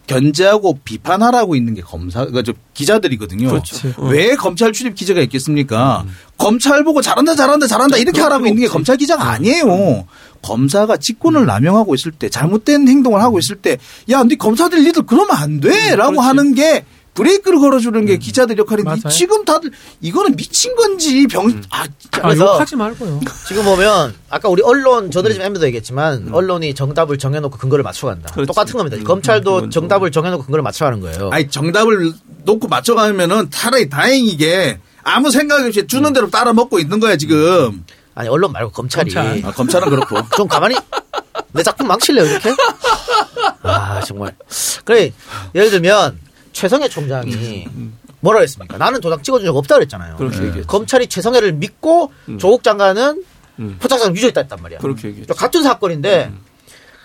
견제하고 비판하라고 있는 게 검사, 그저 기자들이거든요.
그렇지.
왜 검찰 출입 기자가 있겠습니까? 검찰 보고 잘한다, 잘한다, 잘한다 이렇게 하라고 있는 게 검찰 기자가 아니에요. 검사가 직권을 남용하고 있을 때, 잘못된 행동을 하고 있을 때, 야, 네 검사들 니들 그러면 안 돼! 라고 하는 게 브레이크를 걸어주는 게 기자들 역할인데
맞아요.
지금 다들 이거는 미친 건지 병, 아, 진짜.
아, 욕하지 말고요.
지금 보면 아까 우리 언론 저널리즘 엠도 얘기했지만 언론이 정답을 정해놓고 근거를 맞춰간다.
그렇지.
똑같은 겁니다.
음,
검찰도
기본적으로.
정답을 정해놓고 근거를 맞춰가는 거예요.
아니 정답을 놓고 맞춰가면은 차라리 다행이게 아무 생각 없이 주는 대로 따라 먹고 있는 거야 지금.
아니 언론 말고 검찰이
검찰.
아, 검찰은 그렇고.
좀 가만히 내 작품 망칠래요 이렇게? 아 정말 그래 예를 들면 최성해 총장이 뭐라 했습니까? 나는 도장 찍어준 적 없다 그랬잖아요.
그렇게
네.
얘기했죠.
검찰이 최성해를 믿고 조국 장관은
음.
포착상 유죄했다 했단 말이야.
그렇게 얘기했죠.
같은 사건인데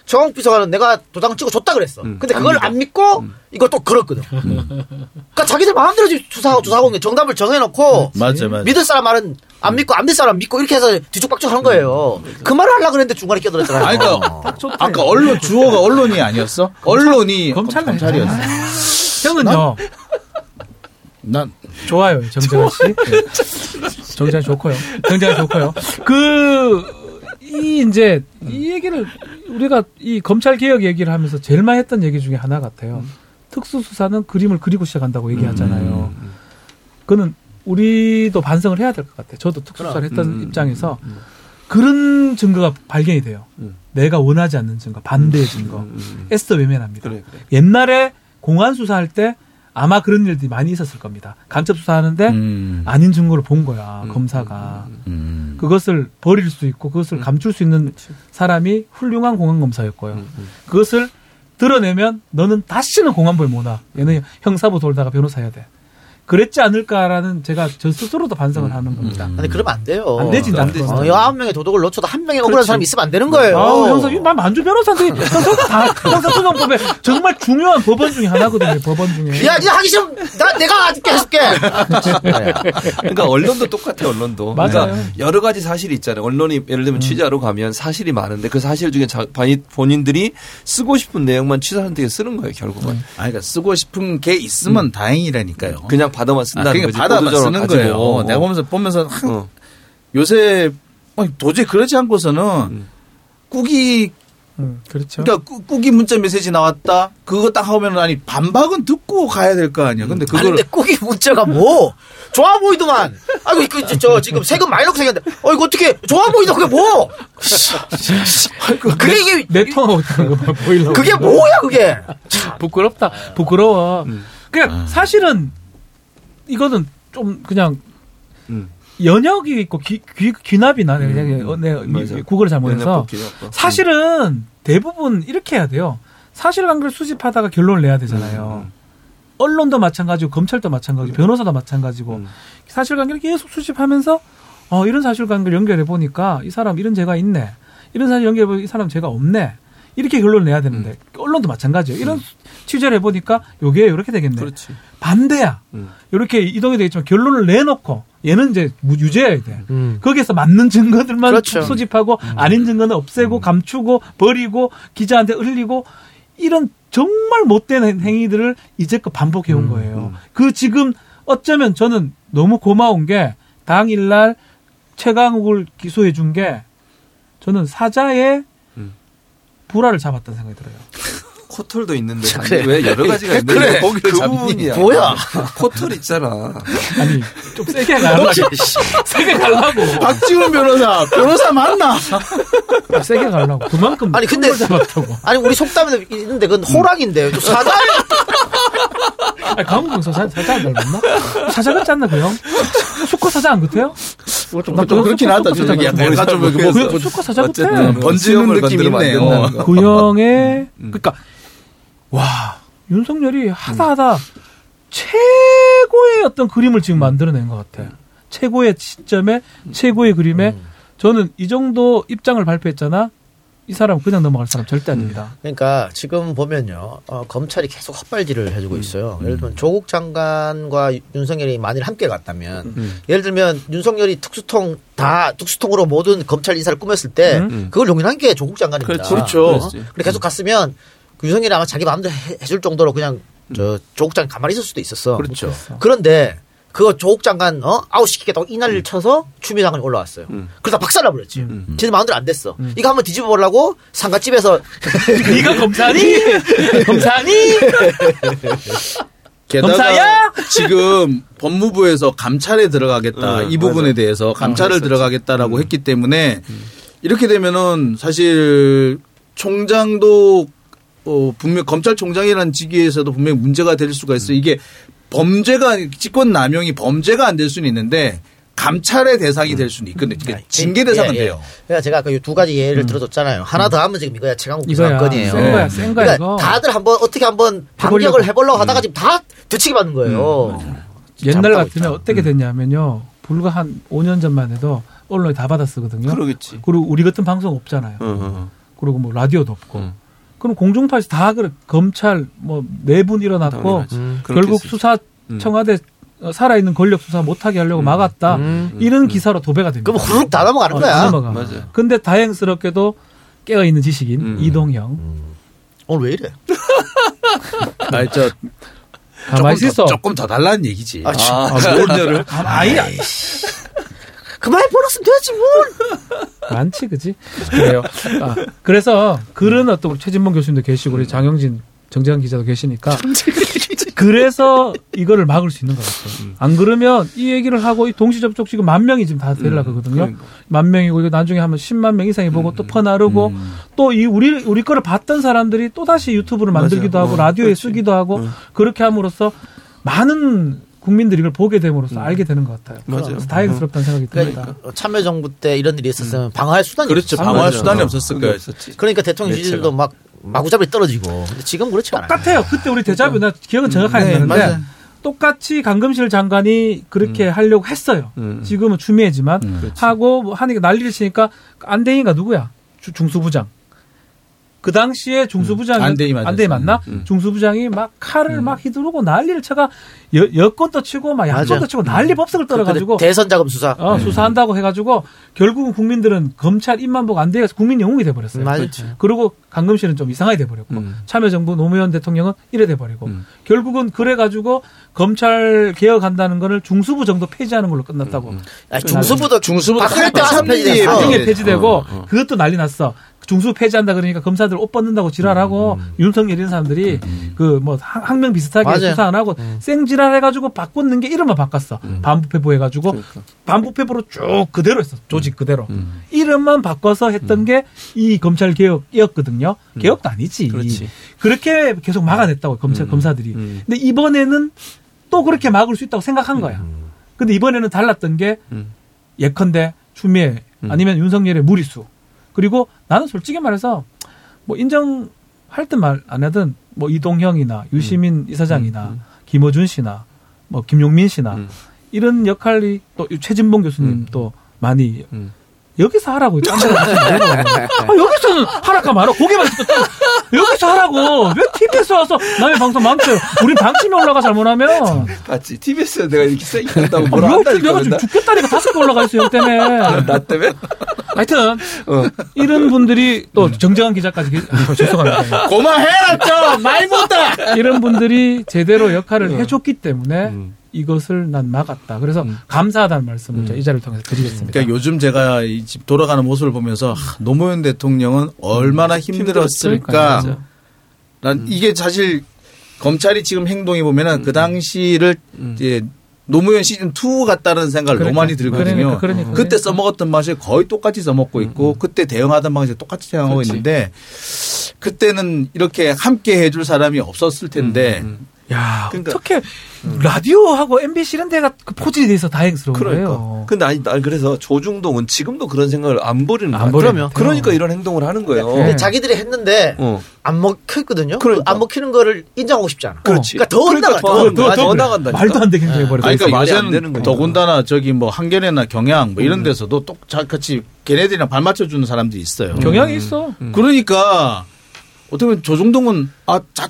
정홍 비서관은 내가 도장 찍어줬다 그랬어.
음.
근데
안
그걸. 안 믿고 이걸 또 걸었거든. 그러니까 자기들 마음대로 조사하고 조사하고 있는 게 정답을 정해놓고
맞아 맞아.
믿을 사람 말은 안 믿고 안 믿을 사람 믿고 이렇게 해서 뒤죽박죽 한 거예요. 그 말을 하려고 그랬는데 중간에 끼어들었잖아요.
아니 그러니까 아까 언론 주어가 언론이 아니었어? 언론이
검찰
검찰이었어.
형은요,
난
좋아요, 정재환 씨. 정재환 좋고요. 정재환 좋고요. 그, 이, 이제, 이 얘기를, 우리가 이 검찰 개혁 얘기를 하면서 제일 많이 했던 얘기 중에 하나 같아요. 특수수사는 그림을 그리고 시작한다고 얘기하잖아요. 그는 우리도 반성을 해야 될 것 같아요. 저도 특수수사를 했던
음, 음,
입장에서 그런 증거가 발견이 돼요.
음.
내가 원하지 않는 증거, 반대의 증거.
음, 음.
애써 외면합니다.
그래 그래.
옛날에 공안 수사할 때 아마 그런 일들이 많이 있었을 겁니다. 간첩 수사하는데
음.
아닌 증거를 본 거야
음,
검사가
음.
그것을 버릴 수 있고 그것을 감출 수 있는 사람이 훌륭한 공안 검사였고요.
음, 음.
그것을 드러내면 너는 다시는 공안부에 못 와. 얘는 형사부 돌다가 변호사 해야 돼. 그랬지 않을까라는 제가 저 스스로도 반성을 하는 겁니다.
아니 그러면 안 돼요.
안 되지, 안 되지.
어, 아홉 명의 도덕을 놓쳐도 한 명의 억울한 사람이 있으면 안 되는 거예요.
아우, 형사, 이말 만주 변호사인데, 형사 다, 형사 소송법에 정말 중요한 법원 중에 하나거든요, 법원 중에.
야, 니 하기 싫으면 나 내가 아직게 해줄게.
그러니까 언론도 똑같아요, 언론도.
맞아요.
그러니까 여러 가지 사실이 있잖아요. 언론이 예를 들면 취재하러 가면 사실이 많은데 그 사실 중에 자, 본인- 본인들이 쓰고 싶은 내용만 취사 선택에 쓰는 거예요, 결국은.
아니, 그러니까 쓰고 싶은 게 있으면 다행이라니까요.
그냥 받아만
아,
쓴다는
그러니까
거지.
받아만 쓰는
가지고.
거예요.
어.
내가 보면서 보면서 한-
어.
요새 아니, 도저히 그러지 않고서는 꾹이
음, 그렇죠.
그러니까 꾸- 꾹이 문자 메시지 나왔다. 그거 딱 하면 아니 반박은 듣고 가야 될 거 아니야. 근데
아니,
그걸
근데 꼭이 문자가 뭐 좋아 보이더만. 아이고 그, 저, 저 지금 세금 많이 넣고 생겼는데, 어 이거 어떻게 좋아 보이더 그게 뭐? 그게 이게
내 통하고 있다는 거 보이려고.
그게 뭐야 그게?
부끄럽다. 부끄러워. 그냥 사실은 이거는 좀 그냥
음.
연역이 있고 귀, 귀, 귀납이 나네.
음.
요 내. 국어를 잘못해서.
연역 기억법.
사실은 대부분 이렇게 해야 돼요. 사실관계를 수집하다가 결론을 내야 되잖아요.
음.
언론도 마찬가지고 검찰도 마찬가지고 변호사도 마찬가지고
음.
사실관계를 계속 수집하면서 어 이런 사실관계를 연결해 보니까 이 사람 이런 죄가 있네. 이런 사실 연결해 보니까 이 사람 죄가 없네. 이렇게 결론을 내야 되는데 언론도 마찬가지예요. 이런 취재를 해보니까 요게 이렇게 되겠네.
음. 그렇지.
반대야.
음.
이렇게 이동이 되겠지만 결론을 내놓고 얘는 이제 무- 유죄여야 돼.
음.
거기에서 맞는 증거들만
그렇죠.
소집하고 아닌 증거는 없애고 감추고 버리고 기자한테 흘리고 이런 정말 못된 행- 행위들을 이제껏 반복해 온 거예요. 그 지금 어쩌면 저는 너무 고마운 게 당일날 최강욱을 기소해 준 게 저는 사자의
음.
불화를 잡았다는 생각이 들어요.
코털도 있는데
그래.
왜 여러 가지가 있는데
그래, 거기를
그? 부분이야.
뭐야?
코털 있잖아.
아니 좀 세게 가려고 세게 가려고
박지훈 변호사, 변호사 맞나?
세게 가려고 그만큼
아니, 근데-
걸 잡았다고.
아니 우리 속담에 있는데 그건 호랑인데 또 사자
아니 강훈 사자 사자 안 닮았나? 사자 같지 않나 그 형? 수컷 사자 안 같아요?
좀, 좀 그렇긴 하다.
좀좀
약간 좀 이렇게
그
뭐,
수컷 사자 같아.
어쨌든
번지는
수염을
느낌
건드리면 안
있네.
된다는
어.
거.
그 형의 그러니까 와 윤석열이 하다 하다 최고의 어떤 그림을 지금 만들어낸 것 같아. 최고의 시점에 최고의 그림에 저는 이 정도 입장을 발표했잖아. 이 사람 그냥 넘어갈 사람 절대 아닙니다.
그러니까 지금 보면요 어, 검찰이 계속 헛발질을 해주고 있어요. 예를 들면 조국 장관과 윤석열이 만일 함께 갔다면 예를 들면 윤석열이 특수통 다 특수통으로 모든 검찰 인사를 꾸몄을 때
음.
그걸 용인한 게 조국 장관입니다.
그렇죠.
그렇죠.
어?
그렇지.
근데 계속 갔으면 그 윤석열이 아마 자기 마음대로 해, 해줄 정도로 그냥 저 조국 장관 가만히 있을 수도 있었어.
그렇죠.
그런데 그거 조국 장관 어 아웃시키겠다고 이날을 쳐서 추미애 장관이 올라왔어요.
음.
그러다 박살나 버렸지.
음.
쟤네 마음대로 안 됐어. 이거 한번 뒤집어 보려고 상가집에서
네가 검사니? 검사니?
게다가
검사야?
지금 법무부에서 감찰에 들어가겠다
응,
이 부분에
맞아.
대해서 감찰을
했었지.
들어가겠다라고
음.
했기 때문에 이렇게 되면은 사실 총장도 어 분명 검찰총장이라는 직위에서도 분명히 문제가 될 수가 있어. 요 이게 범죄가 직권 남용이 범죄가 안 될 수는 있는데 감찰의 대상이 될 수는 있거든요. 그러니까 징계 대상은
예, 예.
돼요.
그러니까 제가 아까 이두 가지 예를 들어줬잖아요. 하나 더 하면 지금 이거야 최강욱
이거야.
사건이에요.
센 거야, 센 거야,
그러니까
이거.
다들 한번 어떻게 한번. 반격을 해보려고 하다가 지금 다 뒤치기 받는 거예요.
옛날
잘못하고
같으면
있다.
어떻게 됐냐면요. 불과 한 5년 전만 해도 언론이 다 받았거든요.
그러겠지.
그리고 우리 같은 방송 없잖아요.
응, 응,
그리고 뭐 라디오도 없고.
응.
그럼 공중파에서 다 그래 검찰 뭐 내분 일어났고
당연하지.
음.
결국. 수사
음.
청와대 어, 살아있는 권력 수사 못하게 하려고 막았다.
음.
이런 기사로 도배가 됩니다.
그럼 후루룩 다 넘어가는
어,
거야.
다 넘어가.
맞아요.
근데 다행스럽게도 깨어 있는 지식인
음.
이동형
오늘 왜 이래?
아니 저
가만히
조금
있어.
더, 조금 더 달라는 얘기지.
아, 참.
아, 뭘를
아이
그만해 버렸으면 되지 뭘.
많지 그지? 그래요. 아, 그래서 글은 어떤 최진봉 교수님도 계시고 우리 장영진 정재환 기자도 계시니까 그래서 이거를 막을 수 있는 것 같아요. 안 그러면 이 얘기를 하고 이 동시 접촉 지금 만 명이 지금 다 되려고 하거든요.
그러니까.
만 명이고 이거 나중에 하면 10만 명 이상이 보고 또 퍼나르고 또 이 우리 우리 거를 봤던 사람들이 또 다시 유튜브를 만들기도
맞아요.
하고
어,
라디오에
그렇지.
쓰기도 하고
응.
그렇게 함으로써 많은 국민들이 이걸 보게 됨으로써 알게 되는 것 같아요.
맞아요.
그래서 다행스럽다는 생각이 듭니다.
그러니까 참여정부 때 이런 일이 있었으면 방어할 수단이
그렇죠. 방어할. 수단이
어,
없었을 거예요.
있었지.
그러니까 대통령 지지율도 막 마구잡이 떨어지고. 근데 지금 그렇지 않아요.
똑같아요. 그때 우리 대자뷰 나 기억은 정확하게
네,
안 나는데
맞아요.
똑같이 강금실 장관이 그렇게 하려고 했어요.
음.
지금은 추미애지만
음.
하고 뭐 하니까 난리를 치니까 안대희가 누구야? 주- 중수부장. 그 당시에 중수부장이
안대희 맞았어요.
안대희 맞나?
음.
중수부장이 막 칼을 막 휘두르고 난리를 쳐가 여, 여권도 치고 막. 야권도 치고 난리 법석을 떨어가지고
근데 대선 자금 수사.
어, 수사한다고 해가지고 결국은 국민들은 검찰 입만 보고 안 돼서 국민 영웅이 돼버렸어요.
맞아.
그리고 강금실은 좀 이상하게 돼버렸고
음.
참여정부 노무현 대통령은 이래 돼버리고
음.
결국은 그래가지고 검찰 개혁한다는 거를 중수부 정도 폐지하는 걸로 끝났다고.
음.
아니, 중수부도
중수부도
박근혜 때 와서
한
폐지됐어.
번이에요.
나중에
어,
폐지되고
어, 어.
그것도 난리 났어. 중수 폐지한다 그러니까 검사들 옷 벗는다고 지랄하고
음.
윤석열 이런 사람들이 그뭐 학명 비슷하게
맞아요.
수사 안 하고 생지랄 해가지고 바꿨는 게 이름만 바꿨어. 반부패부 해가지고
그러니까.
반부패부로 쭉 그대로 했어. 조직 그대로.
음.
이름만 바꿔서 했던 게 이 검찰 개혁이었거든요. 개혁도 아니지.
그렇지.
그렇게 계속 막아냈다고 검찰
음.
검사들이.
음.
근데 이번에는 또 그렇게 막을 수 있다고 생각한 거야. 근데 이번에는 달랐던 게
음.
예컨대 추미애
음.
아니면 윤석열의 무리수 그리고 나는 솔직히 말해서 뭐 인정할 듯 말 안 하든 뭐 이동형이나 유시민 이사장이나
음.
김어준 씨나 뭐 김용민 씨나
음.
이런 역할이 또 최진봉 교수님도 많이
음.
여기서 하라고 딴 데로 가지 말고 아, 여기서는 하라까 말아 고개만 또 여기서 하라고 왜 TBS 와서 남의 방송 망쳐요 우린 방침에 올라가 잘못하면
봤지. TBS에 내가 이렇게 세게 한다고
아,
뭐라
뭐
한다니까.
내가 지금
나,
죽겠다니까 다섯 개 올라가 있어요 형 때문에
나 때문에?
하여튼
어.
이런 분들이 또 정정한 기자까지 계- 아, 죄송합니다.
고마해라 좀 많이 못다.
이런 분들이 제대로 역할을 해줬기 때문에
음.
이것을 난 막았다. 그래서
음.
감사하다는 말씀을
음.
이 자리를 통해서 드리겠습니다.
그러니까 요즘 제가 이 집 돌아가는 모습을 보면서 하, 노무현 대통령은 얼마나 힘들었을까. 난 이게 사실 검찰이 지금 행동해 보면은 그 당시를 이제 노무현 시즌 2 같다는 생각을 너무 많이 들거든요.
그러니까, 그러니까.
그때 써먹었던 맛이 거의 똑같이 써먹고 있고 그때 대응하던 방식이 똑같이 대응하고
그렇지.
있는데 그때는 이렇게 함께 해줄 사람이 없었을 텐데
야,
그러니까-
어떻게 라디오하고 MBC 이런 데가 그 포진이 돼서 다행스러운
그러니까.
거예요.
근데 아니, 난 그래서 조중동은 지금도 그런 생각을 안 버리는
안
거야.
버려요.
그러니까 이런 행동을 하는 거예요.
근데
네.
자기들이 했는데
어.
안 먹혔거든요.
그러니까.
그안 먹히는 거를 인정하고 싶지 않아.
그렇지.
그러니까 더
그러니까
나가.
더,
더,
더. 더 나간다니까.
말도 안 되게 행동해버렸어.
아니, 그러니까
말이 안 되는
요새는
거니까.
더군다나 저기 뭐 한겨레나 경향 뭐 이런 데서도 똑같이 걔네들이랑 발 맞춰주는 사람들이 있어요.
경향이 있어.
그러니까 어떻게 보면 조중동은 아, 자,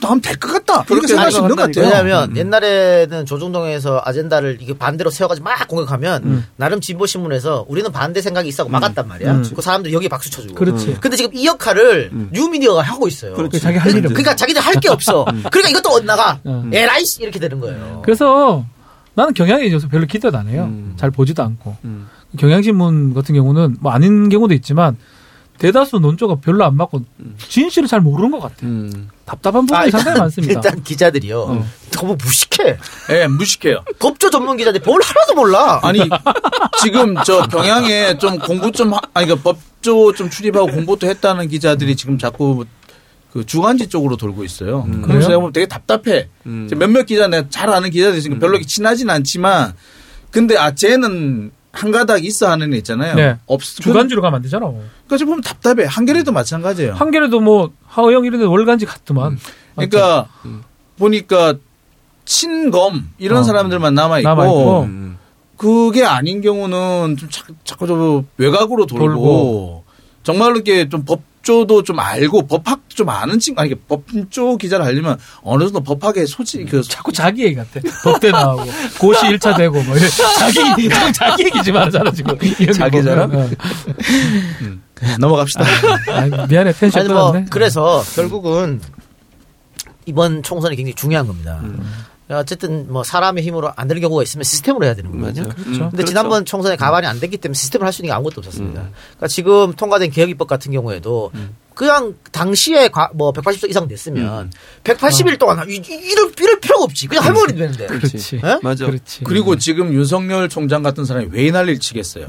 더 하면 될것 같다. 그렇게
그렇게
생각할 수 있는 것. 같아요.
왜냐하면
음.
옛날에는 조중동에서 아젠다를 이게 반대로 세워가지고 막 공격하면
음.
나름 진보 신문에서 우리는 반대 생각이 있어 하고 막았단 말이야.
음.
그 사람들 여기 박수 쳐주고.
그렇지.
근데 지금 이 역할을
음.
뉴미디어가 하고 있어요.
그렇지. 자기 할 일이 없어.
그러니까 자기들 할 게 없어. 그러니까 이것도 엇나가.
음.
에라이씨 이렇게 되는 거예요.
그래서 나는 경향에 요새 별로 기대도 안 해요.
음.
잘 보지도 않고.
음.
경향신문 같은 경우는 뭐 아닌 경우도 있지만 대다수 논조가 별로 안 맞고 진실을 잘 모르는 것 같아요.
음.
답답한 부분이
아, 일단-
상당히 많습니다.
일단 기자들이요.
어.
너무 무식해.
예, 무식해요.
법조 전문 기자들 뭘 하나도 몰라.
아니 지금 저 경향에 좀 공부 좀 하- 아니 그 법조 좀 출입하고 공부도 했다는 기자들이 지금 자꾸 그 주간지 쪽으로 돌고 있어요.
음.
그래서? 내가 보면 되게 답답해.
음.
몇몇 기자 내가 잘 아는 기자들이 지금 별로 이렇게 친하진 않지만 근데 아 쟤는 한 가닥 있어 하는 애 있잖아요.
네.
없
주간지로 가면 안 되잖아.
그러니까 지금 보면 답답해. 한겨레도 마찬가지예요.
한겨레도 뭐 하호영 이런 데 월간지 같더만.
그러니까
음.
보니까 친검 이런
어.
사람들만 남아 있고
남아있고.
음.
그게 아닌 경우는 좀 자꾸, 자꾸 저 외곽으로 돌고,
돌고.
정말로 이렇게 좀 법 조도 좀 알고 법학도 좀 아는 친구 아니 법조 기자를 하려면 어느 정도 법학의 소지 그
자꾸 자기 얘기 같아. 법대 나오고 고시 1차 되고 뭐 이래. 자기 얘기 자기 얘기 좀 하잖아 지금.
자기. 자랑?
어.
넘어갑시다.
아, 미안해 텐션
아니 뭐. 그래서 결국은 이번 총선이 굉장히 중요한 겁니다.
음.
어쨌든 뭐 사람의 힘으로 안 되는 경우가 있으면 시스템으로 해야 되는 거거든요.
그렇죠.
근데 지난번 총선에 가반이 안 됐기 때문에 시스템을 할 수 있는 게 아무것도 없었습니다.
음.
그러니까 지금 통과된 개혁입법 같은 경우에도 그냥 당시에 과- 뭐 180석 이상 됐으면 180일 동안 이- 이- 이럴, 이럴 필요가 없지. 그냥 할머니 되는데.
그렇지.
예?
맞아.
그렇지.
그리고 지금 윤석열 총장 같은 사람이 왜 난리를 치겠어요.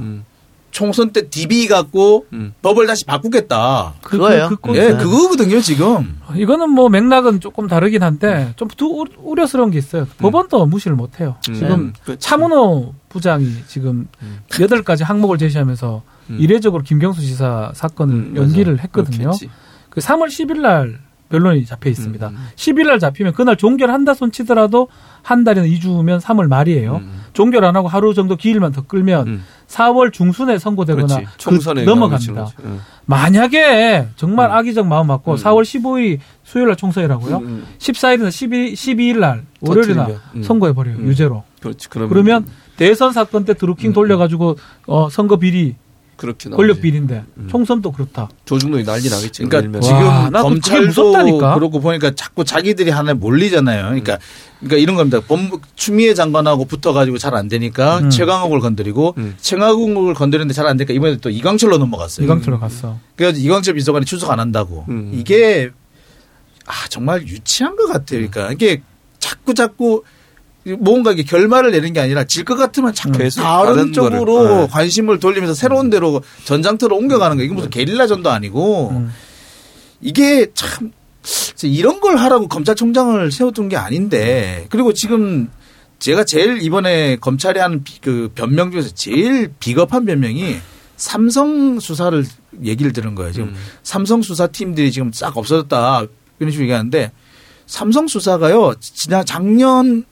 음.
총선 때 DB 갖고
음.
법을 다시 바꾸겠다.
그,
그거예요.
그, 그,
예,
네.
그거거든요 지금.
이거는 뭐 맥락은 조금 다르긴 한데 좀 두- 우려스러운 게 있어요. 법원도 무시를 못 해요.
음.
지금
음. 그렇지.
차문호 부장이 지금 여덟 가지 항목을 제시하면서
음.
이례적으로 김경수 지사 사건을
음,
연기를. 했거든요.
그렇겠지.
그 3월 10일 날 변론이 잡혀 있습니다.
음.
10일 날 잡히면 그날 종결한다 손 치더라도 한 달이나 2주면 3월 말이에요.
음.
종결 안 하고 하루 정도 기일만 더 끌면
음.
4월 중순에 선고되거나.
그
넘어갑니다.
응.
만약에 정말
음.
악의적 마음 갖고
음.
4월 15일 수요일 날 총선이라고요.
음.
14일이나 12, 12일 날 월요일이나.
음.
선고해 버려요.
음.
유죄로.
그렇지. 그러면,
그러면 대선 사건 때 드루킹
음.
돌려가지고 어, 선거 비리,
그렇게 나오지.
권력 비리인데
음.
총선도 그렇다.
조중동이 난리 나겠지.
그러니까. 지금
와,
검찰도
무섭다니까.
그렇고 보니까 자꾸 자기들이 하나 몰리잖아요. 그러니까 그러니까 이런 겁니다. 법무 추미애 장관하고 붙어가지고 잘 안 되니까
음.
최강욱을 건드리고
음.
최강욱을 건드리는데 잘 안 되니까 이번에 또 이광철로 넘어갔어요.
이강철로 갔어.
그래서 이광철 비서관이 출석 안 한다고.
음.
이게 아 정말 유치한 것 같아요. 그러니까 이게 자꾸 자꾸 뭔가 이게 결말을 내는 게 아니라 질 것 같으면
계속
다른 쪽으로
거를, 네.
관심을 돌리면서 새로운 데로 전장터로 옮겨가는 거 이게 무슨 게릴라전도 아니고
음.
이게 참 이런 걸 하라고 검찰총장을 세워둔 게 아닌데 그리고 지금 제가 제일 이번에 검찰이 하는 비- 그 변명 중에서 제일 비겁한 변명이 삼성 수사를 얘기를 들은 거예요. 지금
음.
삼성 수사 팀들이 지금 싹 없어졌다 이런 식으로 얘기하는데 삼성 수사가요 지난 작년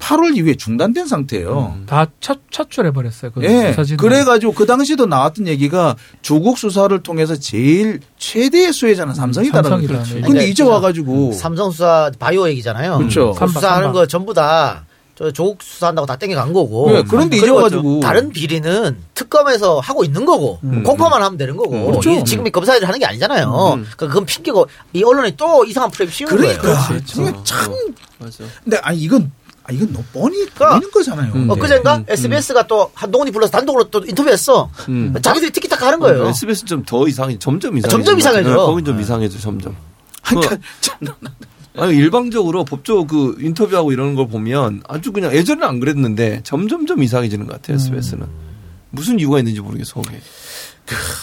8월 이후에 중단된 상태예요.
음.
다 차, 차출해 버렸어요. 그
예.
사진.
그래가지고 그 당시도 나왔던 얘기가 조국 수사를 통해서 제일 최대의 수혜자는 삼성이다라는
삼성이다. 네.
근데 이제 와가지고
삼성 수사 바이오 얘기잖아요.
그렇죠.
그
삼박,
수사하는. 거 전부 다저 조국 수사한다고 다 땡겨간 거고.
네, 그런데 이제 와가지고
다른 비리는 특검에서 하고 있는 거고
음.
공포만 하면 되는 거고.
음,
그렇죠.
이 지금 이 검사들이 하는 게 아니잖아요.
음.
그러니까 그건 핑계고 이 언론이 또 이상한 프레임 씌우는
그러니까
거예요.
이게 참
맞아.
근데 아니 이건 아 이건 너무 뻔히 보이는 거잖아요.
음.
엊그젠가
음.
SBS가 또 한동훈이 불러서 단독으로 또 인터뷰했어.
음.
자기들이 티키타카 하는 거예요.
SBS 좀 더 이상해. 점점 이상해.
점점 이상해져.
거긴 좀 이상해져 점점. 그, 아니, 일방적으로 법조 그 인터뷰하고 이러는 걸 보면 아주 그냥 예전에는 안 그랬는데 점점점 이상해지는 것 같아요, SBS는. 무슨 이유가 있는지 모르겠어, 거기에.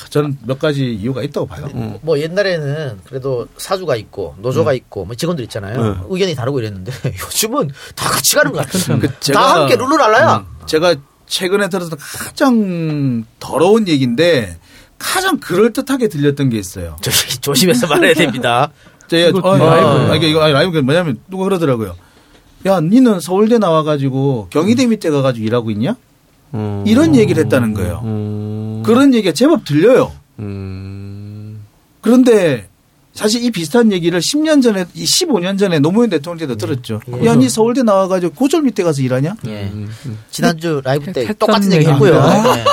저는 몇 가지 이유가 있다고 봐요.
음.
뭐 옛날에는 그래도 사주가 있고 노조가 있고 뭐 직원들 있잖아요.
네.
의견이 다르고 이랬는데 요즘은 다 같이 가는 것 같아요. 그다 함께 룰루 랄라야.
음, 제가 최근에 들었던 가장 더러운 얘기인데 가장 그럴듯하게 들렸던 게 있어요.
저기 조심해서 말해야 됩니다.
제가
이거
어,
라이브.
아, 이게 이거 아니, 라이브가 뭐냐면 누가 그러더라고요. 야, 니는 서울대 나와가지고 경희대 밑에 가가지고 일하고 있냐?
음.
이런 얘기를 했다는 거예요.
음.
그런 얘기가 제법 들려요.
음.
그런데 사실 이 비슷한 얘기를 10년 전에, 이 15년 전에 노무현 대통령 때도 들었죠. 야, 니 서울대 나와가지고 고졸 밑에 가서 일하냐?
예.
음.
지난주 라이브 때 똑같은 얘기. 했고요. 네.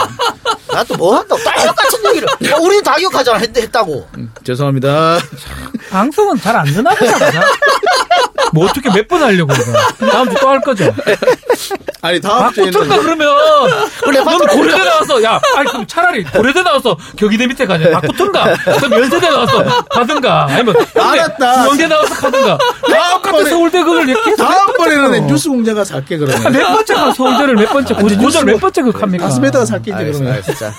나또 뭐 한다고 똑같은 얘기를. 야, 우리는 다 기억하잖아. 했, 했다고.
죄송합니다.
방송은 잘 안 되나 보다. 뭐 어떻게 몇 번 하려고 그래. 다음 주 또 할 거죠.
아니, 다음 주에는.
바꾸던가 그러면.
그래,
너는
바꾸던가.
고려대 나와서 야, 아니 그럼 차라리 고려대 나와서 경희대 밑에 가냐. 바꾸던가. 그럼 연세대 나와서 가든가. 아니면
알았다.
중앙대 나와서 가든가. 왜 똑같은 서울대 그걸 이렇게
다음번에는 뉴스 공자가 살게 그러면.
몇 번째 가 서울대를 몇 번째 고- 고졸 몇 번째 극합니까?
가슴에다가 살게 이제 그러면.
자,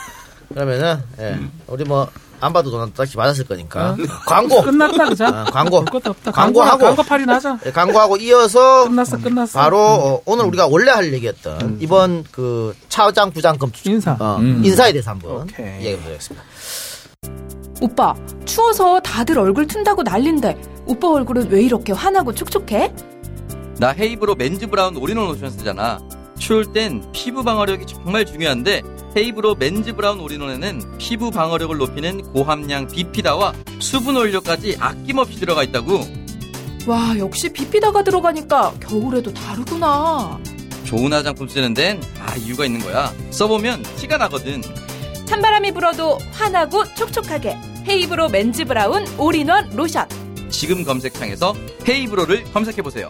그러면은, 예. 우리 뭐, 안 봐도 돈 딱히 맞았을 거니까. 광고.
끝났다 그자.
아, 광고.
볼 것도 없다.
광고하고.
광고 팔이 나자.
예, 광고하고 이어서
끝났어 끝났어.
바로 어, 오늘 우리가 원래 할 얘기였던 이번 그 차장 부장 검찰
인사.
어,
음.
인사에 대해서 한번. 얘기해 보겠습니다.
오빠, 추워서 다들 얼굴 튼다고 난린데 오빠 얼굴은 왜 이렇게 환하고 촉촉해?
나 헤이브로 맨즈 브라운 올인원 로션 쓰잖아. 추울 땐 피부 방어력이 정말 중요한데 헤이브로 맨즈 브라운 올인원에는 피부 방어력을 높이는 고함량 비피다와 수분 원료까지 아낌없이 들어가 있다고.
와, 역시 비피다가 들어가니까 겨울에도 다르구나.
좋은 화장품 쓰는 데는 아 이유가 있는 거야. 써보면 티가 나거든.
찬바람이 불어도 환하고 촉촉하게 헤이브로 맨즈 브라운 올인원 로션.
지금 검색창에서 헤이브로를 검색해보세요.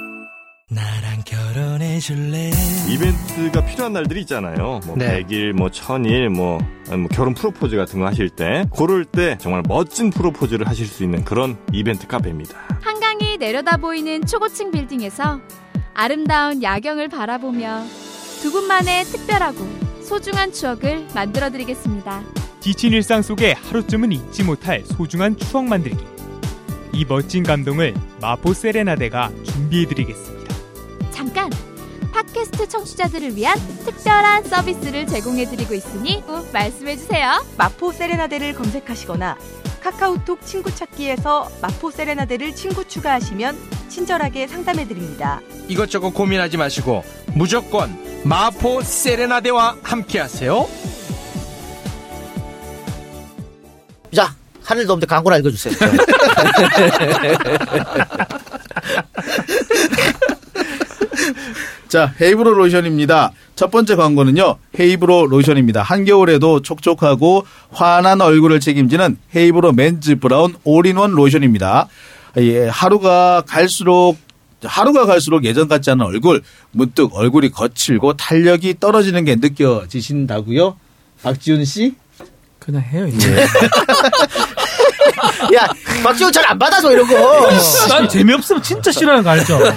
나랑 결혼해 줄래?
이벤트가 필요한 날들이 있잖아요. 뭐
네.
100일, 뭐 1000일, 뭐, 뭐 결혼 프로포즈 같은 거 하실 때 그럴 때 정말 멋진 프로포즈를 하실 수 있는 그런 이벤트 카페입니다.
한강이 내려다 보이는 초고층 빌딩에서 아름다운 야경을 바라보며 두 분만의 특별하고 소중한 추억을 만들어 드리겠습니다.
지친 일상 속에 하루쯤은 잊지 못할 소중한 추억 만들기. 이 멋진 감동을 마포 세레나데가 준비해 드리겠습니다.
잠깐! 팟캐스트 청취자들을 위한 특별한 서비스를 제공해 드리고 있으니 꼭 말씀해 주세요.
마포 세레나데를 검색하시거나 카카오톡 친구 찾기에서 마포 세레나데를 친구 추가하시면 친절하게 상담해 드립니다.
이것저것 고민하지 마시고 무조건 마포 세레나데와 함께하세요.
자, 할 일도 없는데 광고나 읽어주세요.
자, 헤이브로 로션입니다. 첫 번째 광고는요, 헤이브로 로션입니다. 한겨울에도 촉촉하고 환한 얼굴을 책임지는 헤이브로 맨즈 브라운 올인원 로션입니다. 예, 하루가 갈수록 하루가 갈수록 예전 같지 않은 얼굴, 문득 얼굴이 거칠고 탄력이 떨어지는 게 느껴지신다고요? 박지훈 씨?
그냥 해요 이제.
야, 박지훈 잘 안 받아줘 이런 거.
난 재미없으면 진짜 싫어하는 거 알죠?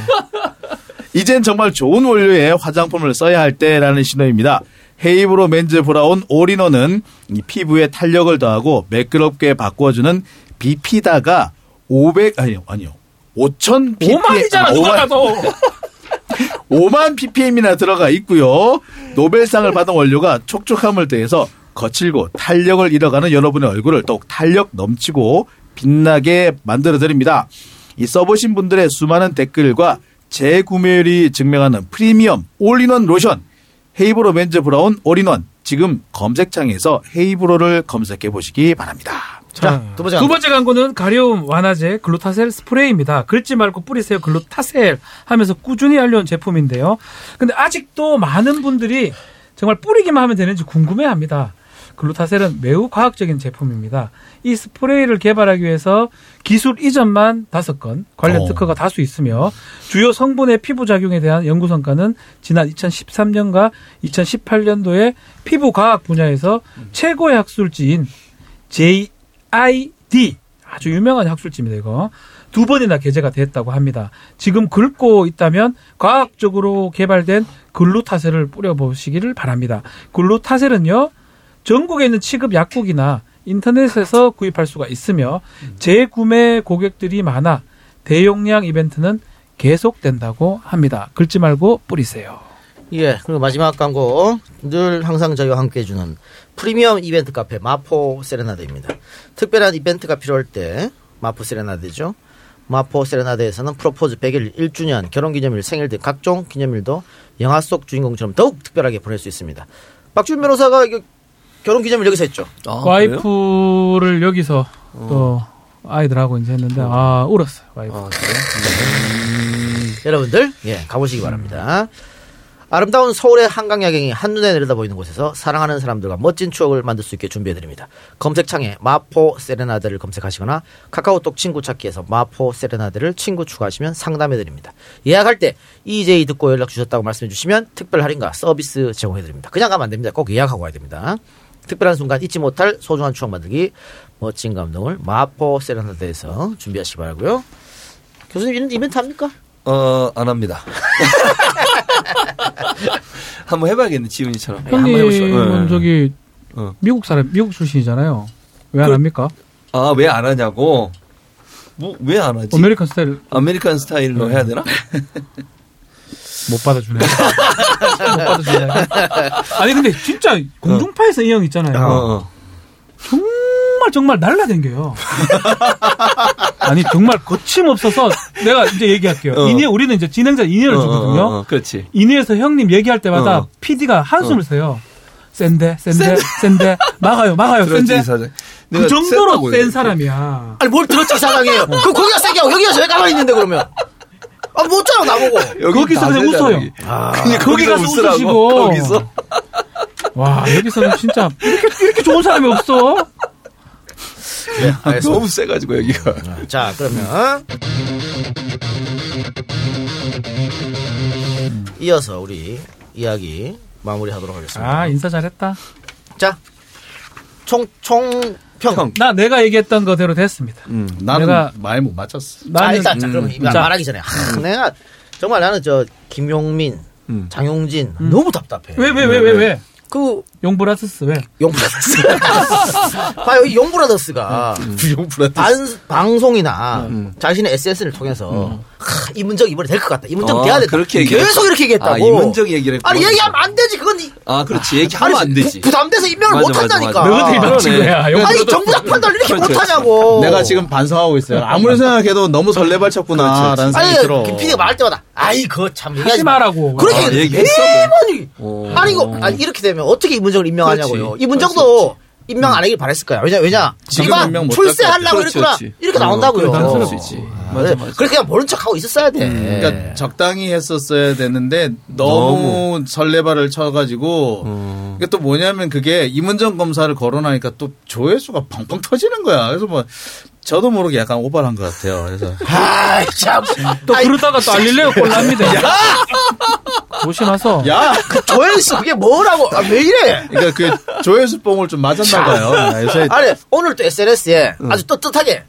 이젠 정말 좋은 원료의 화장품을 써야 할 때라는 신호입니다. 헤이브로 맨즈 브라운 올인원은 이 피부에 탄력을 더하고 매끄럽게 바꿔주는 비피다가 500 아니요 아니요 5천 ppm
5만이잖아 누가 봐도.
5만 ppm이나 들어가 있고요. 노벨상을 받은 원료가 촉촉함을 더해서 거칠고 탄력을 잃어가는 여러분의 얼굴을 더욱 탄력 넘치고 빛나게 만들어 드립니다. 이 써보신 분들의 수많은 댓글과 재구매율이 증명하는 프리미엄 올인원 로션 헤이브로 맨즈 브라운 올인원 지금 검색창에서 헤이브로를 검색해 보시기 바랍니다.
자, 두 번째
두 번째 광고는 가려움 완화제 글루타셀 스프레이입니다. 긁지 말고 뿌리세요 글루타셀 하면서 꾸준히 알려온 제품인데요. 근데 아직도 많은 분들이 정말 뿌리기만 하면 되는지 궁금해 합니다. 글루타셀은 매우 과학적인 제품입니다. 이 스프레이를 개발하기 위해서 기술 이전만 다섯 건 관련
어.
특허가 다수 있으며 주요 성분의 피부 작용에 대한 연구 성과는 지난 2013년과 2018년도에 피부 과학 분야에서 최고의 학술지인 JID 아주 유명한 학술지입니다. 이거 두 번이나 게재가 됐다고 합니다. 지금 긁고 있다면 과학적으로 개발된 글루타셀을 뿌려보시기를 바랍니다. 글루타셀은요 전국에 있는 취급 약국이나 인터넷에서 구입할 수가 있으며 재구매 고객들이 많아 대용량 이벤트는 계속된다고 합니다. 긁지 말고 뿌리세요.
예, 그리고 마지막 광고 늘 항상 저희와 함께 해주는 프리미엄 이벤트 카페 마포 세레나데입니다. 특별한 이벤트가 필요할 때 마포 세레나데죠. 마포 세레나데에서는 프로포즈 100일, 1주년, 결혼기념일, 생일 등 각종 기념일도 영화 속 주인공처럼 더욱 특별하게 보낼 수 있습니다. 박준 변호사가 결혼 기념일 여기서 했죠.
와이프를 여기서 또 아이들하고 이제 했는데 아 울었어요 와이프.
여러분들 예 가보시기 바랍니다. 아름다운 서울의 한강 야경이 한눈에 내려다 보이는 곳에서 사랑하는 사람들과 멋진 추억을 만들 수 있게 준비해드립니다. 검색창에 마포 세레나데를 검색하시거나 카카오톡 친구 찾기에서 마포 세레나데를 친구 추가하시면 상담해드립니다. 예약할 때 EJ 듣고 연락 주셨다고 말씀해주시면 특별 할인과 서비스 제공해드립니다. 그냥 가면 안 됩니다. 꼭 예약하고 가야 됩니다. 특별한 순간 잊지 못할 소중한 추억 만들기 멋진 감동을 마포 세레나데에서 준비하시기 바라고요. 교수님 이런 이벤트 합니까?
어, 안 합니다. 한번 해봐야겠네, 지훈이처럼.
형님은 저기
어.
미국 사람 미국 출신이잖아요. 왜안
그-
합니까?
아, 왜 안 하냐고? 뭐, 왜 안 하지? American style American style로 해야 되나?
못 받아주네. 못. 아니 근데 진짜 공중파에서 이 형 있잖아요.
어.
정말 정말 날라댕겨요. 아니 정말 거침없어서 내가 이제 얘기할게요.
어.
인이 우리는 이제 진행자 인이를
어,
주거든요.
어, 어, 그렇지.
인이에서 형님 얘기할 때마다
어.
PD가 한숨을
어.
쉬어요. 센데 센데 센데 막아요 막아요 센데. 그 정도로
센.
사람이야.
아니 뭘 들었지 사장이에요. 그 거기가 세게 하고 여기가 왜 가만히 있는데 그러면? 아 못잖아 나보고.
거기서 그냥 웃어요.
아,
거기 가서
웃으라고,
웃으시고
거기서.
와 여기서는 진짜 이렇게 이렇게 좋은 사람이 없어.
네, 알겠습니다.
너무 세가지고 여기가.
자 그러면 이어서 우리 이야기 마무리하도록 하겠습니다.
아 인사 잘했다.
자, 총, 총, 평.
나 내가 얘기했던 거대로 됐습니다.
나는
내가
말 못 맞췄어.
자,
나는-
일단, 자, 그럼
음. 자.
말하기 전에. 하, 내가, 정말 나는 저, 김용민, 장용진, 너무 답답해.
왜 왜 왜 왜 왜?
그,
용브라스스 왜?
용브라더스. 봐요, 이 용브라더스가. 반, 방송이나 자신의 SNS를 통해서 하, 이문정 이번에 될 것 같다. 이문정
아,
돼야 된다.
그렇게?
계속 이렇게 얘기했다고.
아, 이문정 얘기를
아니. 얘기하면 안 되지. 그건 이-
아, 그렇지. 얘기하면 안 되지.
부, 부담돼서 임명을
맞아,
못
맞아,
한다니까.
너희들이
망친 거야.
아니,
용브라더스.
정부적 판단을 이렇게
그렇지,
못. 하냐고.
내가 지금 반성하고 있어요. 아무리 생각해도 너무 설레발쳤구나 라는 생각이
아니,
들어.
김 PD가 말할 때마다, 아이, 그거 참,
하지
마.
말라고.
그렇게
아, 얘기했어? 어.
아니, 이거, 아니, 이렇게 되면 어떻게 이문 정을 임명하냐고요.
그렇지.
이문정도 임명 안 하길 바랬을 거야. 왜냐, 왜냐.
임명 못할
출세하려고. 그랬구나. 이렇게
어,
나온다고요.
그래, 그럴 수 있지. 맞아,
그래,
맞아.
그렇게 그냥 모른 척 하고 있었어야 돼.
그러니까 적당히 했었어야 되는데 너무, 설레발을 쳐가지고 이게 또 뭐냐면 그게 이문정 검사를 거론하니까 또 조회수가 펑펑 터지는 거야. 그래서 뭐 저도 모르게 약간 오버한 것 같아요. 그래서
아이, 참.
또
아이,
그러다가 또 알릴레오 꼴납니다. 조심하서.
야,
그 조회수 그게 뭐라고. 아, 왜 이래?
그러니까 그 조회수 뽕을 좀 맞았나 봐요. 요새
아니, 오늘 또 SNS에 아주 떳떳하게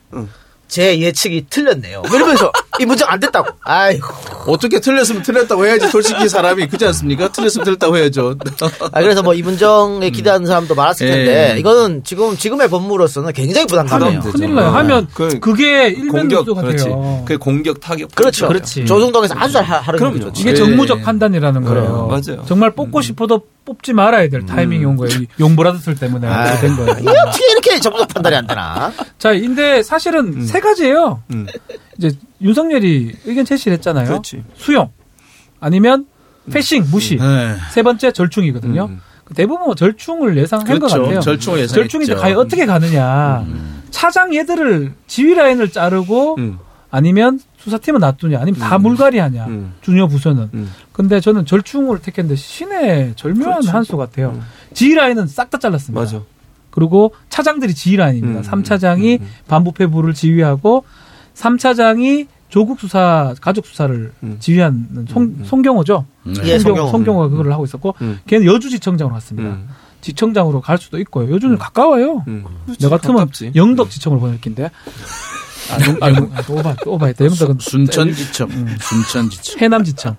제 예측이 틀렸네요. 이러면서 이 문정 안 됐다고. 아이고.
어떻게 틀렸으면 틀렸다고 해야지. 솔직히 사람이 그렇지 않습니까? 틀렸으면 틀렸다고 해야죠.
아, 그래서 뭐 이문정에 기대하는 사람도 많았을 텐데,
예.
이거는 지금, 지금의 법무로서는 굉장히 부담감이에요.
큰일 나요. 하면
그-
그게 일면
공격.
같아요.
그 공격 타격.
그렇죠.
그렇지.
조중동에서 아주 잘 하- 하는
그럼요.
거죠.
이게
네.
정무적 판단이라는 거예요.
맞아요.
정말 뽑고 싶어도 뽑지 말아야 될 타이밍이 온 거예요. 이 용브라더스 때문에 그렇게 된 거예요.
이게 어떻게 이렇게 정무적 판단이 안 되나?
자, 근데 사실은 세 가지예요.
음.
이제 윤석열이 의견 제시를 했잖아요.
그렇지.
수용 아니면 패싱 무시.
네.
세 번째 절충이거든요.
음.
대부분 절충을 예상한 것
그렇죠.
같아요.
절충을 예상했죠.
절충인데 과연 어떻게 가느냐.
음.
차장 얘들을 지휘 라인을 자르고
음.
아니면 수사팀은 놔두냐 아니면 다
음.
물갈이 하냐
음.
주니어 부서는
음.
근데 저는 절충을 택했는데 신의 절묘한
그렇죠.
한수 같아요
음.
지휘 라인은 싹 다 잘랐습니다
맞아.
그리고 차장들이 지휘 라인입니다
음.
삼 3차장이
음.
반부패부를 지휘하고 3차장이 조국 수사 가족 수사를
음.
지휘하는 송,
음.
송경호죠
예,
송경,
송경호.
송경호가 그걸 하고 있었고
음.
걔는 여주지청장으로 갔습니다
음.
지청장으로 갈 수도 있고요 요즘은 가까워요
음.
내 같으면
가깝지.
영덕 지청으로 보낼 긴데 아, 영, 아, 영, 아, 또 오바, 또 오바했다. 영덕은
순천지청, 순천지청.
해남지청.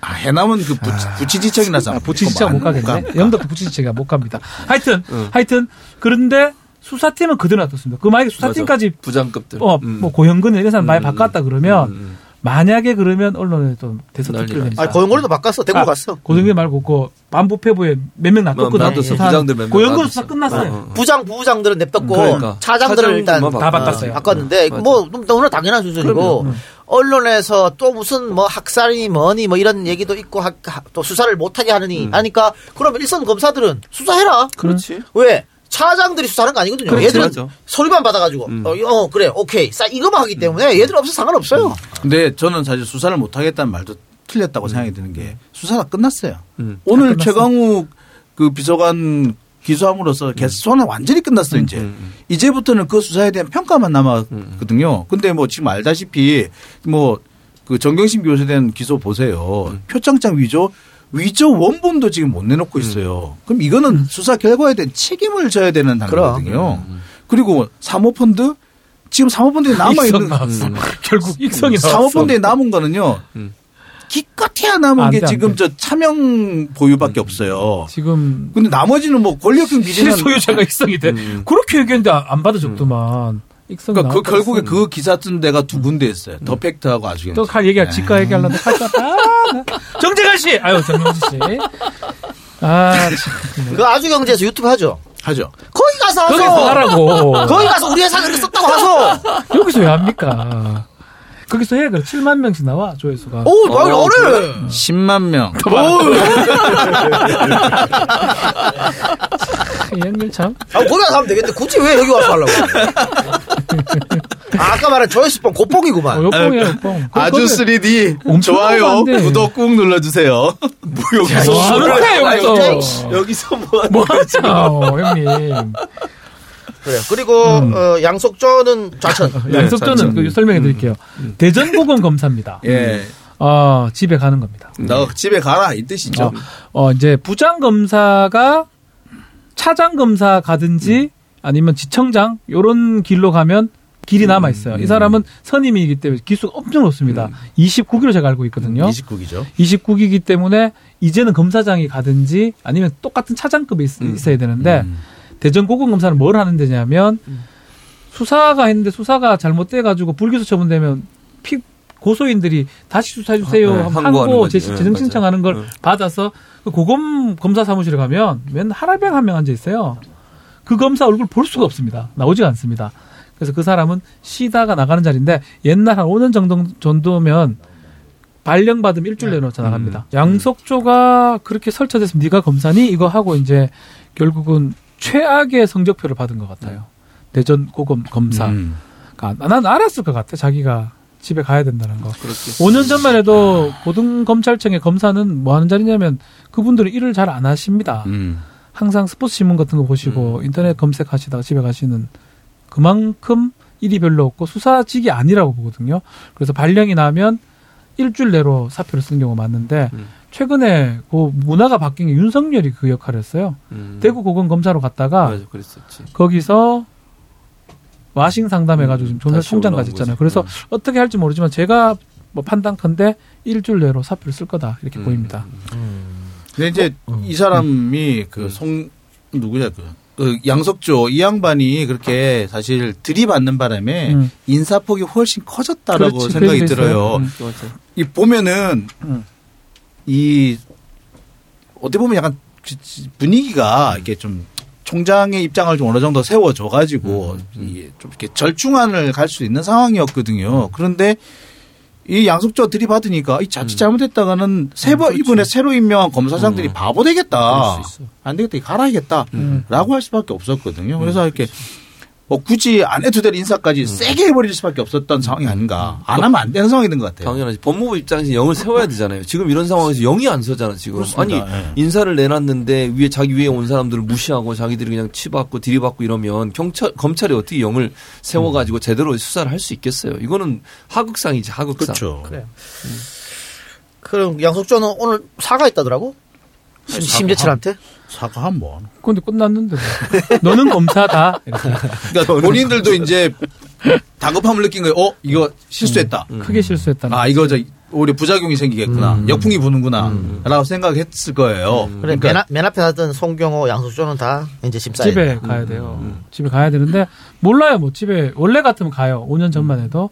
아, 해남은 그 부치, 부치지청이라서
아, 부치지청 못 가겠네.
가.
영덕도 부치지청이 못 갑니다. 하여튼,
응.
하여튼, 그런데 수사팀은 그대로 놔뒀습니다. 그 만약에 수사팀까지,
맞아. 부장급들.
어,
음.
뭐 고영근 이런 사람 많이
음,
바꿨다 그러면,
음, 음.
만약에 그러면 언론에 또 대서특필
난리
됩니다.
아니 고용고리도 바꿨어. 대구
아,
갔어.
고영근 말고 그 반부패부에 몇 명 놔뒀거든.
놔뒀어.
수사
부장들 몇 명
고영근
놔뒀어.
수사 끝났어요.
어, 어.
부장 부부장들은 냅뒀고
그러니까.
차장들을 일단
차장들만
다. 바꿨어요.
바꿨는데
맞아.
뭐 너무나 당연한 수준이고
그럼요.
언론에서 또 무슨 뭐 학살이 뭐니 뭐 이런 얘기도 있고 하- 하- 또 수사를 못하게 하느니
음.
하니까 그러면 일선 검사들은 수사해라.
그렇지.
왜? 차장들이 수사하는 거 아니거든요.
그렇지,
얘들은
맞아.
서류만 받아가지고
음.
어, 어, 그래 오케이 싸 이거만 하기 때문에 얘들 없어 상관없어요.
근데 저는 사실 수사를 못 하겠다는 말도 틀렸다고 생각이 드는 게 수사가 끝났어요.
음.
오늘
끝났어.
최강욱 그 비서관 기소함으로써 개수는 완전히 끝났어요, 이제.
음.
이제부터는 그 수사에 대한 평가만 남았거든요. 근데 뭐 지금 알다시피 뭐 그 정경심 교수에 대한 기소 보세요.
음.
표창장 위조 위조 원본도 지금 못 내놓고 있어요. 그럼 이거는 수사 결과에 대한 책임을 져야 되는 단계거든요.
음.
그리고 사모펀드 지금 사모펀드에 남아 있는
나왔어. 결국 익성이.
사모펀드에 남은 거는요.
음.
기껏해야 남은 안게
돼,
지금
돼.
저 차명 보유밖에 없어요.
지금
근데 나머지는 뭐 권력형 비리는
실소유자가 익성이 돼.
음.
그렇게 얘기했는데 안 받아줬더만. 익성이
그러니까 그 결국에. 그 기사 쓴 데가 두 군데 있어요. 더 팩트하고 아주
또갈 얘기할 지가 얘기하려는데 할수 없다. 아, 나. 정재관 씨, 아유 정명지 씨. 아, 참.
그 아주 경제에서 유튜브 하죠.
하죠.
거기 가서 하소.
거기서 하라고.
거기 가서 우리 회사 그렇게 썼다고 하소.
여기서 왜 합니까? 거기서 해, 그 7만 명씩 나와 조회수가.
오, 말
어,
어래.
10만 명.
이 형님 참.
아, 거기 가서 하면 되겠는데 굳이 왜 여기 와서 하려고? 아, 아까 말한 조회수뽕
어,
고뽕이구만.
요뽕이야 요뽕.
아주 3D
엄청
좋아요. 구독 꾹 눌러주세요. 뭐 여기서
뭐 하는 거야 여기서.
여기서 뭐 하는
뭐 하자, 형님.
그래. 그리고 어, 양속조는 좌천.
양석조는 그 설명해 드릴게요. 대전고검 검사입니다.
예.
어, 집에 가는 겁니다.
너 집에 가라 이 뜻이죠.
어, 이제 부장 검사가 차장 검사 가든지 아니면 지청장 요런 길로 가면 길이 남아 있어요. 이 사람은 선임이기 때문에 기수가 엄청 높습니다. 29기로 제가 알고 있거든요.
29기죠.
29기이기 때문에 이제는 검사장이 가든지 아니면 똑같은 차장급이 있,
음.
어야 되는데
음.
대전 고검 검사는 뭘 하는 데냐면 수사가 했는데 수사가 잘못돼 가지고 불기소 처분되면 피 고소인들이 다시 수사해 주세요.
아, 네.
재-
네,
재정. 신청하는 걸
네.
받아서 그 고검 검사 사무실에 가면 맨 하라병 한 명 앉아 있어요. 그 검사 얼굴 볼 수가 없습니다. 나오지가 않습니다. 그래서 그 사람은 쉬다가 나가는 자리인데 옛날 한 5년 정도 정도면 발령 받으면 일주일 내놓자 나갑니다.
음.
양석조가 그렇게 설쳐돼서 네가 검사니 이거 하고 이제 결국은 최악의 성적표를 받은 것 같아요. 대전 고검 검사.
음.
그러니까 난 알았을 것 같아. 자기가 집에 가야 된다는 거.
그렇게.
5년 전만 해도 고등검찰청의 검사는 뭐 하는 자리냐면 그분들은 일을 잘 안 하십니다.
음.
항상 스포츠 신문 같은 거 보시고 인터넷 검색하시다가 집에 가시는 그만큼 일이 별로 없고 수사직이 아니라고 보거든요. 그래서 발령이 나면 일주일 내로 사표를 쓴 경우가 많은데
음.
최근에 그 문화가 바뀐 게 윤석열이 그 역할을 했어요.
음.
대구 고검 검사로 갔다가
맞아, 그랬었지.
거기서 와싱 상담해가지고 지금 조별
다시
총장까지 있잖아요.
거지.
그래서
음.
어떻게 할지 모르지만 제가 뭐 판단컨대 일주일 내로 사표를 쓸 거다 이렇게
음.
보입니다.
근데 이제 이 사람이 그 송 누구냐 그, 그 양석조 이 양반이 그렇게 사실 들이받는 바람에
음.
인사폭이 훨씬 커졌다라고
그렇지,
생각이 들어요.
음.
이 보면은
음.
이 어떻게 보면 약간 분위기가 이렇게 좀 총장의 입장을 좀 어느 정도 세워줘 가지고 좀 이렇게 절충안을 갈 수 있는 상황이었거든요. 그런데 이 양속조 들이받으니까 이 자칫 잘못했다가는 세번
그렇죠.
이번에 새로 임명한 검사장들이 바보 되겠다. 안 되겠다. 갈아야겠다 라고 할 수밖에 없었거든요. 그래서
음.
이렇게 뭐 굳이 안 해도 될 인사까지 세게 해버릴 수밖에 없었던 상황이 아닌가. 안 하면 안 되는 상황이 된 것 같아요.
당연하지. 법무부 입장에서 영을 세워야 되잖아요. 지금 이런 상황에서 영이 안 서잖아, 지금.
그렇습니다.
아니,
예.
인사를 내놨는데 위에 자기 위에 온 사람들을 무시하고 자기들이 그냥 치받고 들이받고 이러면 경찰 검찰이 어떻게 영을 세워 가지고 제대로 수사를 할 수 있겠어요. 이거는 하극상이지, 하극상.
그렇죠.
그래요. 그럼 양석조는 오늘 사과했다더라고? 심- 심재철한테?
사과 한 번.
근데 끝났는데. 너는 검사다.
그러니까 본인들도 이제 다급함을 느낀 거예요. 어, 이거 실수했다.
크게 실수했다.
아, 이거 저 오히려 부작용이 생기겠구나. 역풍이 부는구나. 라고 생각했을 거예요.
그래, 맨, 앞, 맨 앞에 하던 송경호, 양석조는 다 이제 집사에
집에 가야 돼요. 집에 가야 되는데 몰라요. 뭐 집에 원래 같으면 가요. 5년 전만 해도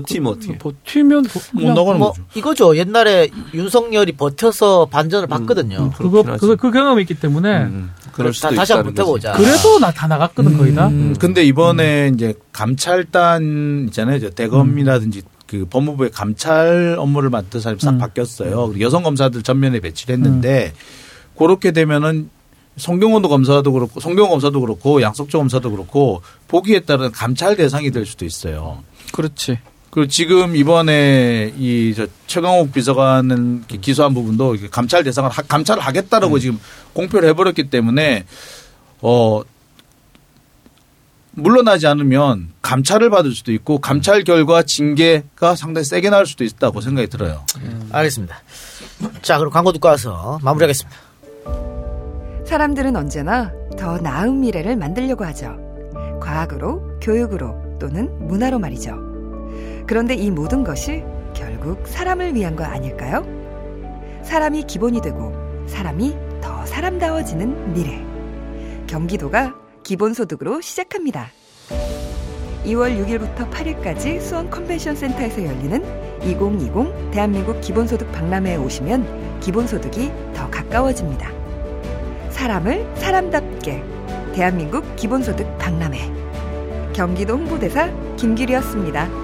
버티면 어떻게?
버티면 그냥
뭐 이거죠. 옛날에 윤석열이 버텨서 반전을 봤거든요.
그거 그거 그 경험이 있기 때문에
그럴
다, 다시 한번 버텨보자.
그래도 나 다 나갔거든 거의 다.
음, 근데 이번에 이제 감찰단 있잖아요. 저 대검이라든지 그 법무부의 감찰 업무를 맡은 사람이 싹 바뀌었어요. 그리고 여성 검사들 전면에 배치를 했는데 그렇게 되면은 송경원도 검사도 그렇고 송경원 검사도 그렇고 양석조 검사도 그렇고 보기에 따른 감찰 대상이 될 수도 있어요.
그렇지.
그리고 지금 이번에 이 저 최강욱 비서관은 기소한 부분도 감찰 대상을 하- 감찰을 하겠다라고 지금 공표를 해버렸기 때문에 어 물러나지 않으면 감찰을 받을 수도 있고 감찰 결과 징계가 상당히 세게 나올 수도 있다고 생각이 들어요.
알겠습니다. 자, 그럼 광고 듣고 와서 마무리하겠습니다.
사람들은 언제나 더 나은 미래를 만들려고 하죠. 과학으로, 교육으로 또는 문화로 말이죠. 그런데 이 모든 것이 결국 사람을 위한 거 아닐까요? 사람이 기본이 되고 사람이 더 사람다워지는 미래. 경기도가 기본소득으로 시작합니다. 2월 6일부터 8일까지 수원 컨벤션 센터에서 열리는 2020 대한민국 기본소득 박람회에 오시면 기본소득이 더 가까워집니다. 사람을 사람답게 대한민국 기본소득 박람회 경기도 홍보대사 김규리였습니다.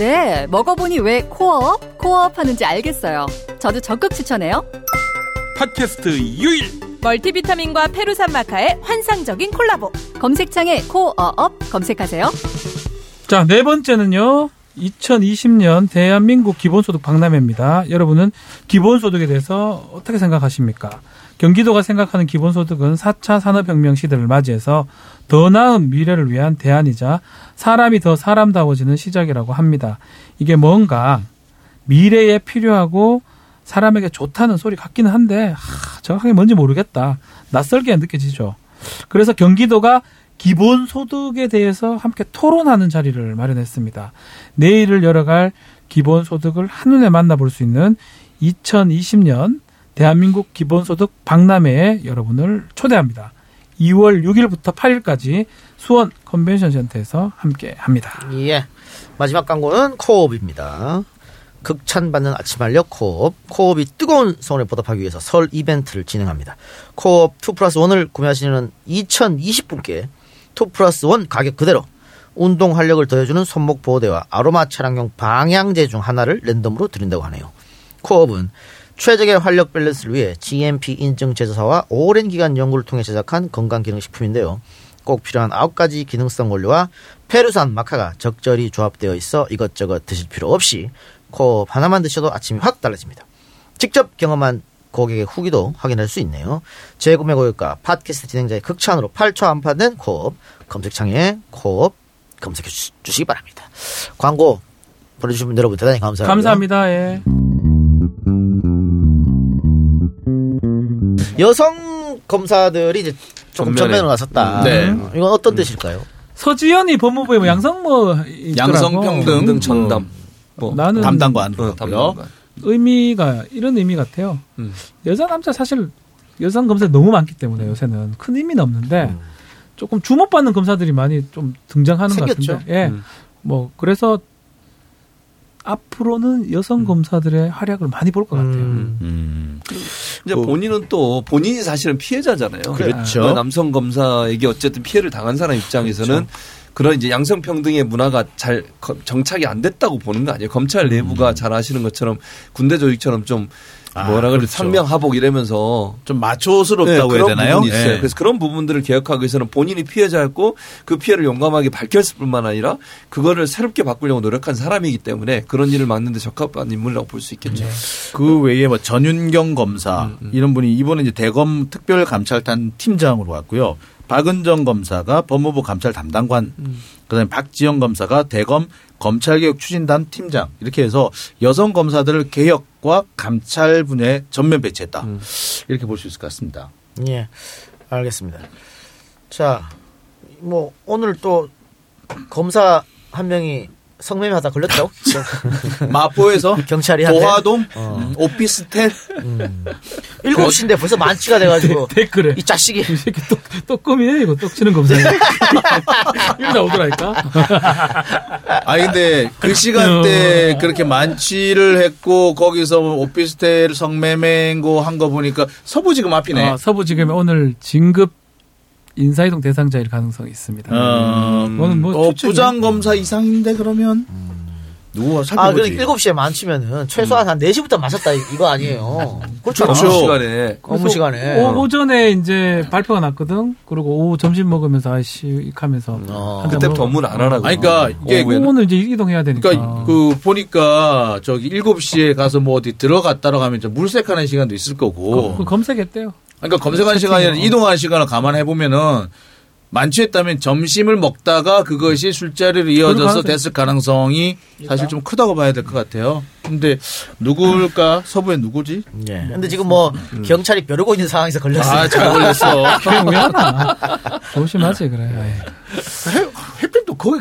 네, 먹어보니 왜 코어업, 코어업 하는지 알겠어요. 저도 적극 추천해요.
팟캐스트 유일
멀티비타민과 페루산 마카의 환상적인 콜라보.
검색창에 코어업 검색하세요.
자, 네 번째는요. 2020년 대한민국 기본소득 박람회입니다. 여러분은 기본소득에 대해서 어떻게 생각하십니까? 경기도가 생각하는 기본소득은 4차 산업혁명 시대를 맞이해서 더 나은 미래를 위한 대안이자 사람이 더 사람다워지는 시작이라고 합니다. 이게 뭔가 미래에 필요하고 사람에게 좋다는 소리 같기는 한데 하, 정확하게 뭔지 모르겠다. 낯설게 느껴지죠. 그래서 경기도가 기본 소득에 대해서 함께 토론하는 자리를 마련했습니다. 내일을 열어갈 기본 소득을 한눈에 만나볼 수 있는 2020년 대한민국 기본소득 박람회에 여러분을 초대합니다. 2월 6일부터 8일까지 수원 컨벤션 센터에서 함께 합니다.
예. 마지막 광고는 코옵입니다. 극찬받는 아침 알력 코옵. 코옵이 뜨거운 성원을 보답하기 위해서 설 이벤트를 진행합니다. 코옵 2 플러스 1을 구매하시는 2020분께 2 플러스 1 가격 그대로 운동 활력을 더해주는 손목 보호대와 아로마 차량용 방향제 중 하나를 랜덤으로 드린다고 하네요. 코옵은 최적의 활력 밸런스를 위해 GMP 인증 제조사와 오랜 기간 연구를 통해 제작한 건강기능식품인데요. 꼭 필요한 9가지 기능성 원료와 페루산 마카가 적절히 조합되어 있어 이것저것 드실 필요 없이 코옵 하나만 드셔도 아침이 확 달라집니다. 직접 경험한 고객의 후기도 확인할 수 있네요. 재구매 고객과 팟캐스트 진행자의 극찬으로 8초 안팎된 코옵 검색창에 코옵 검색해 주- 주시기 바랍니다. 광고 보내주신 분 여러분 대단히 감사합니다.
감사합니다. 예.
여성 검사들이 이제 조금
전면에.
나섰다.
네.
어, 이건 어떤 뜻일까요?
서지현이 법무부에 뭐 양성뭐.
양성평등
전담
뭐
나는
담당관 하고요.
의미가 이런 의미 같아요.
음.
여자 남자 사실 여성 검사 너무 많기 때문에 요새는 큰 의미는 없는데
음.
조금 주목받는 검사들이 많이 좀 등장하는 것
생겼죠.
같은데. 예.
음.
뭐 그래서 앞으로는 여성 검사들의 활약을 많이 볼 것 같아요.
음.
이제 본인은 또 본인이 사실은 피해자잖아요.
그렇죠.
그 남성 검사에게 어쨌든 피해를 당한 사람 입장에서는 그 런 이제 양성평등의 문화가 잘 거- 정착이 안 됐다고 보는 거 아니에요. 검찰 내부가 잘 아시는 것처럼 군대 조직처럼 좀
아,
뭐라 그래
그렇죠.
상명하복 이러면서
좀 마초스럽다고 해야
그런
되나요? 예.
그래서 그런 부분들을 개혁하기 위해서는 본인이 피해자였고 그 피해를 용감하게 밝혔을 뿐만 아니라 그거를 새롭게 바꾸려고 노력한 사람이기 때문에 그런 일을 막는데 적합한 인물이라고 볼 수 있겠죠.
그 외에 뭐 전윤경 검사 이런 분이 이번에 이제 대검 특별감찰단 팀장으로 왔고요. 박은정 검사가 법무부 감찰 담당관, 그다음에 박지영 검사가 대검 검찰개혁 추진단 팀장 이렇게 해서 여성 검사들을 개혁 과 감찰 분야에 전면 배치했다 이렇게 볼 수 있을 것 같습니다.
예, 알겠습니다. 자, 뭐 오늘 또 검사 한 명이 성매매 하다 걸렸다고?
마포에서
경찰이?
도화동
어.
오피스텔
일곱 시인데 벌써 만취가 돼가지고
댓글에
이 자식이
이 새끼 똑 똑금이네 이거 똑치는 검사. 이거 나오더라니까.
아니 근데 그 시간대 그렇게 만취를 했고 거기서 오피스텔 성매매고 한거 보니까 서부지검 앞이네.
아, 서부지검에 오늘 진급 인사이동 대상자일 가능성이 있습니다.
어,
그거는 뭐
어,
추측이에요.
부장 검사 이상인데 그러면 누구가
아,
살펴보지?
그러니까 7시에 만취면은 최소한 한 4시부터 마셨다 이- 이거 아니에요. 그렇죠.
그렇죠.
업무 시간에
업무 시간에.
오, 오전에 이제 발표가 났거든. 그리고 오후 점심 먹으면서 아이씨 하면서
어.
한잔
그때부터. 업무는 안 하라고.
아니, 그러니까 이게
오후에는.
오후는 이제 이동해야 되니까.
그러니까 그 보니까 저기 7시에 가서 뭐 어디 들어갔다가 하면 좀 물색하는 시간도 있을 거고.
그 검색했대요.
그러니까 검색하는 시간이 아니라 이동하는 시간을 감안해 보면은 만취했다면 점심을 먹다가 그것이 술자리로 이어져서
가능성이-
됐을 가능성이 사실 좀 크다고 봐야 될 것 같아요. 근데 누굴까? 서부에 누구지?
예. 근데 지금 뭐 경찰이 벼르고 있는 상황에서 걸렸어요.
아, 잘 걸렸어.
그게 왜 하나? 조심하지 그래.
햇빛도 거기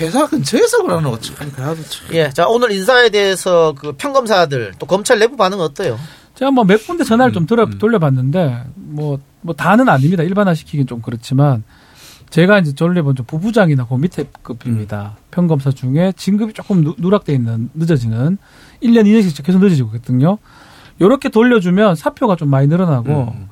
회사 근처에서 그러는 거지. 그래도 참.
예. 자, 오늘 인사에 대해서 그 평검사들 또 검찰 내부 반응은 어때요?
제가 뭐 몇 군데 전화를
음,
좀 돌려, 돌려봤는데 뭐, 뭐 다는 아닙니다. 일반화 시키긴 좀 그렇지만 제가 이제 돌려본 좀 부부장이나 그 밑에 급입니다.
음.
평검사 중에 진급이 조금 누, 누락돼 있는 늦어지는 1년 2년씩 계속 늦어지고 있거든요. 요렇게 돌려주면 사표가 좀 많이 늘어나고
음.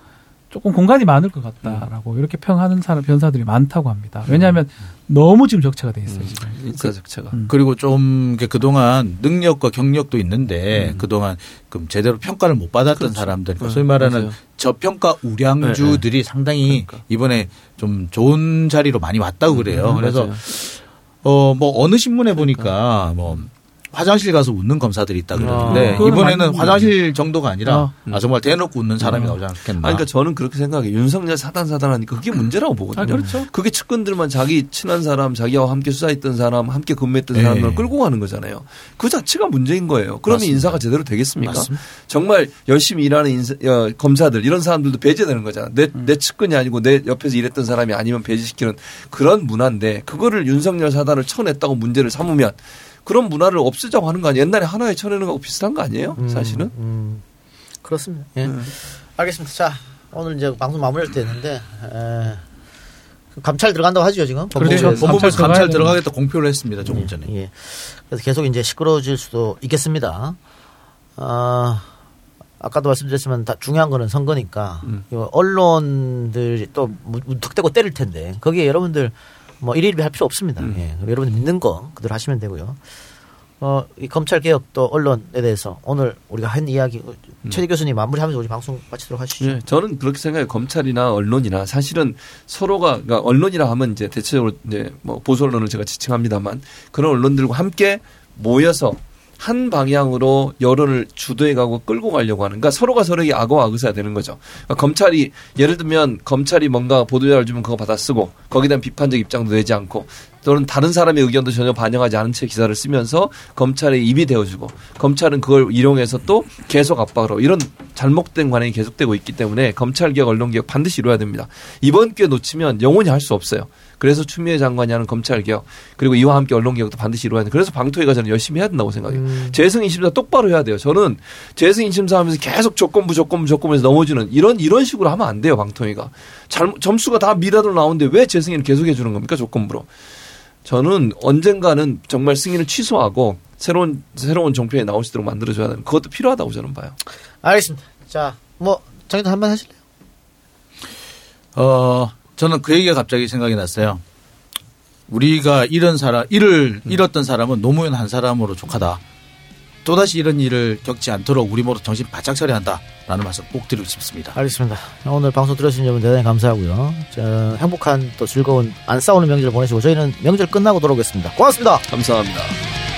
조금 공간이 많을 것 같다라고 이렇게 평하는 사람 변사들이 많다고 합니다. 왜냐하면 너무 지금 적체가 돼 있어요. 지금.
인사 적체가.
그리고 좀 그동안 능력과 경력도 있는데
음.
그동안 그 제대로 평가를 못 받았던 사람들, 그러니까 소위 말하는
맞아요.
저평가 우량주들이 상당히 이번에 좀 좋은 자리로 많이 왔다고 그래요.
음,
그래서
맞아요.
어 뭐 어느 신문에 보니까 뭐 화장실 가서 웃는 검사들이 있다 그러는데
아,
이번에는 화장실 정도가 아니라
어.
아, 정말 대놓고 웃는 사람이 나오지 않겠나.
아니, 그러니까 저는 그렇게 생각해요. 윤석열 사단 사단하니까 그게 문제라고 보거든요.
아, 그렇죠.
그게 측근들만 자기 친한 사람, 자기와 함께 수사했던 사람, 함께 근무했던
네.
사람들을 끌고 가는 거잖아요. 그 자체가 문제인 거예요. 그러면
맞습니다.
인사가 제대로 되겠습니까?
맞습니다.
정말 열심히 일하는 인사, 어, 검사들 이런 사람들도 배제되는 거잖아. 내,
음.
내 측근이 아니고 내 옆에서 일했던 사람이 아니면 배제시키는 그런 문화인데 그거를 윤석열 사단을 쳐냈다고 문제를 삼으면 그런 문화를 없애자고 하는 거 아니에요? 옛날에 하나에 쳐내는 거하고 비슷한 거 아니에요? 사실은?
음, 그렇습니다. 예. 알겠습니다. 자, 오늘 이제 방송 마무리할 때 했는데, 에, 그 감찰 들어간다고 하죠, 지금?
그렇죠.
법무부에서.
법무부
감찰
들어가겠다 공표를 했습니다 조금
예,
전에.
예. 그래서 계속 이제 시끄러워질 수도 있겠습니다. 아, 아까도 말씀드렸지만 다 중요한 거는 선거니까
음.
이 언론들이 또 무- 무턱대고 때릴 텐데 거기에 여러분들 뭐 일일비 할 필요 없습니다.
음.
예. 여러분들 믿는 거 그대로 하시면 되고요. 어, 이 검찰 개혁 또 언론에 대해서 오늘 우리가 한 이야기 최재 교수님 마무리하면서 우리 방송 마치도록 하시죠.
예, 저는 그렇게 생각해요. 검찰이나 언론이나 사실은 서로가 그러니까 언론이라 하면 이제 대체적으로 이제 뭐 보수 언론을 제가 지칭합니다만 그런 언론들과 함께 모여서 한 방향으로 여론을 주도해가고 끌고 가려고 하는 그러니까 서로가 서로에게 악어 악의사가 되는 거죠. 그러니까 검찰이 예를 들면 검찰이 뭔가 보도자를 주면 그거 받아 쓰고 거기에 대한 비판적 입장도 내지 않고 또는 다른 사람의 의견도 전혀 반영하지 않은 채 기사를 쓰면서 검찰의 입이 되어주고 검찰은 그걸 이용해서 또 계속 하고 이런 잘못된 관행이 계속되고 있기 때문에 검찰개혁, 언론개혁 반드시 이루어야 됩니다. 이번 기회 놓치면 영원히 할 수 없어요. 그래서 추미애 장관이 하는 검찰 개혁 그리고 이와 함께 언론 개혁도 반드시 이루어야 돼. 그래서 방통위가 저는 열심히 해야 된다고 생각해요.
음.
재승 인심사 똑바로 해야 돼요. 저는 재승 인심사 하면서 계속 조건부 조건부 조건부에서 넘어지는 이런 이런 식으로 하면 안 돼요. 방통위가 잘못 점수가 다 미라로 나오는데 왜 재승인을 계속 해주는 겁니까 조건부로? 저는 언젠가는 정말 승인을 취소하고 새로운 새로운 종편이 나올 수 있도록 만들어줘야 되는 그것도 필요하다고 저는 봐요.
알겠습니다. 자, 뭐 장님 한번 하실래요?
어, 저는 그 얘기가 갑자기 생각이 났어요. 우리가 이런 사람, 일을 잃었던 사람은 노무현 한 사람으로 족하다. 또다시 이런 일을 겪지 않도록 우리 모두 정신 바짝 차려야 한다라는 말씀 꼭 드리고 싶습니다.
알겠습니다. 오늘 방송 들으신 여러분 대단히 감사하고요. 자, 행복한 또 즐거운 안 싸우는 명절 보내시고 저희는 명절 끝나고 돌아오겠습니다. 고맙습니다.
감사합니다.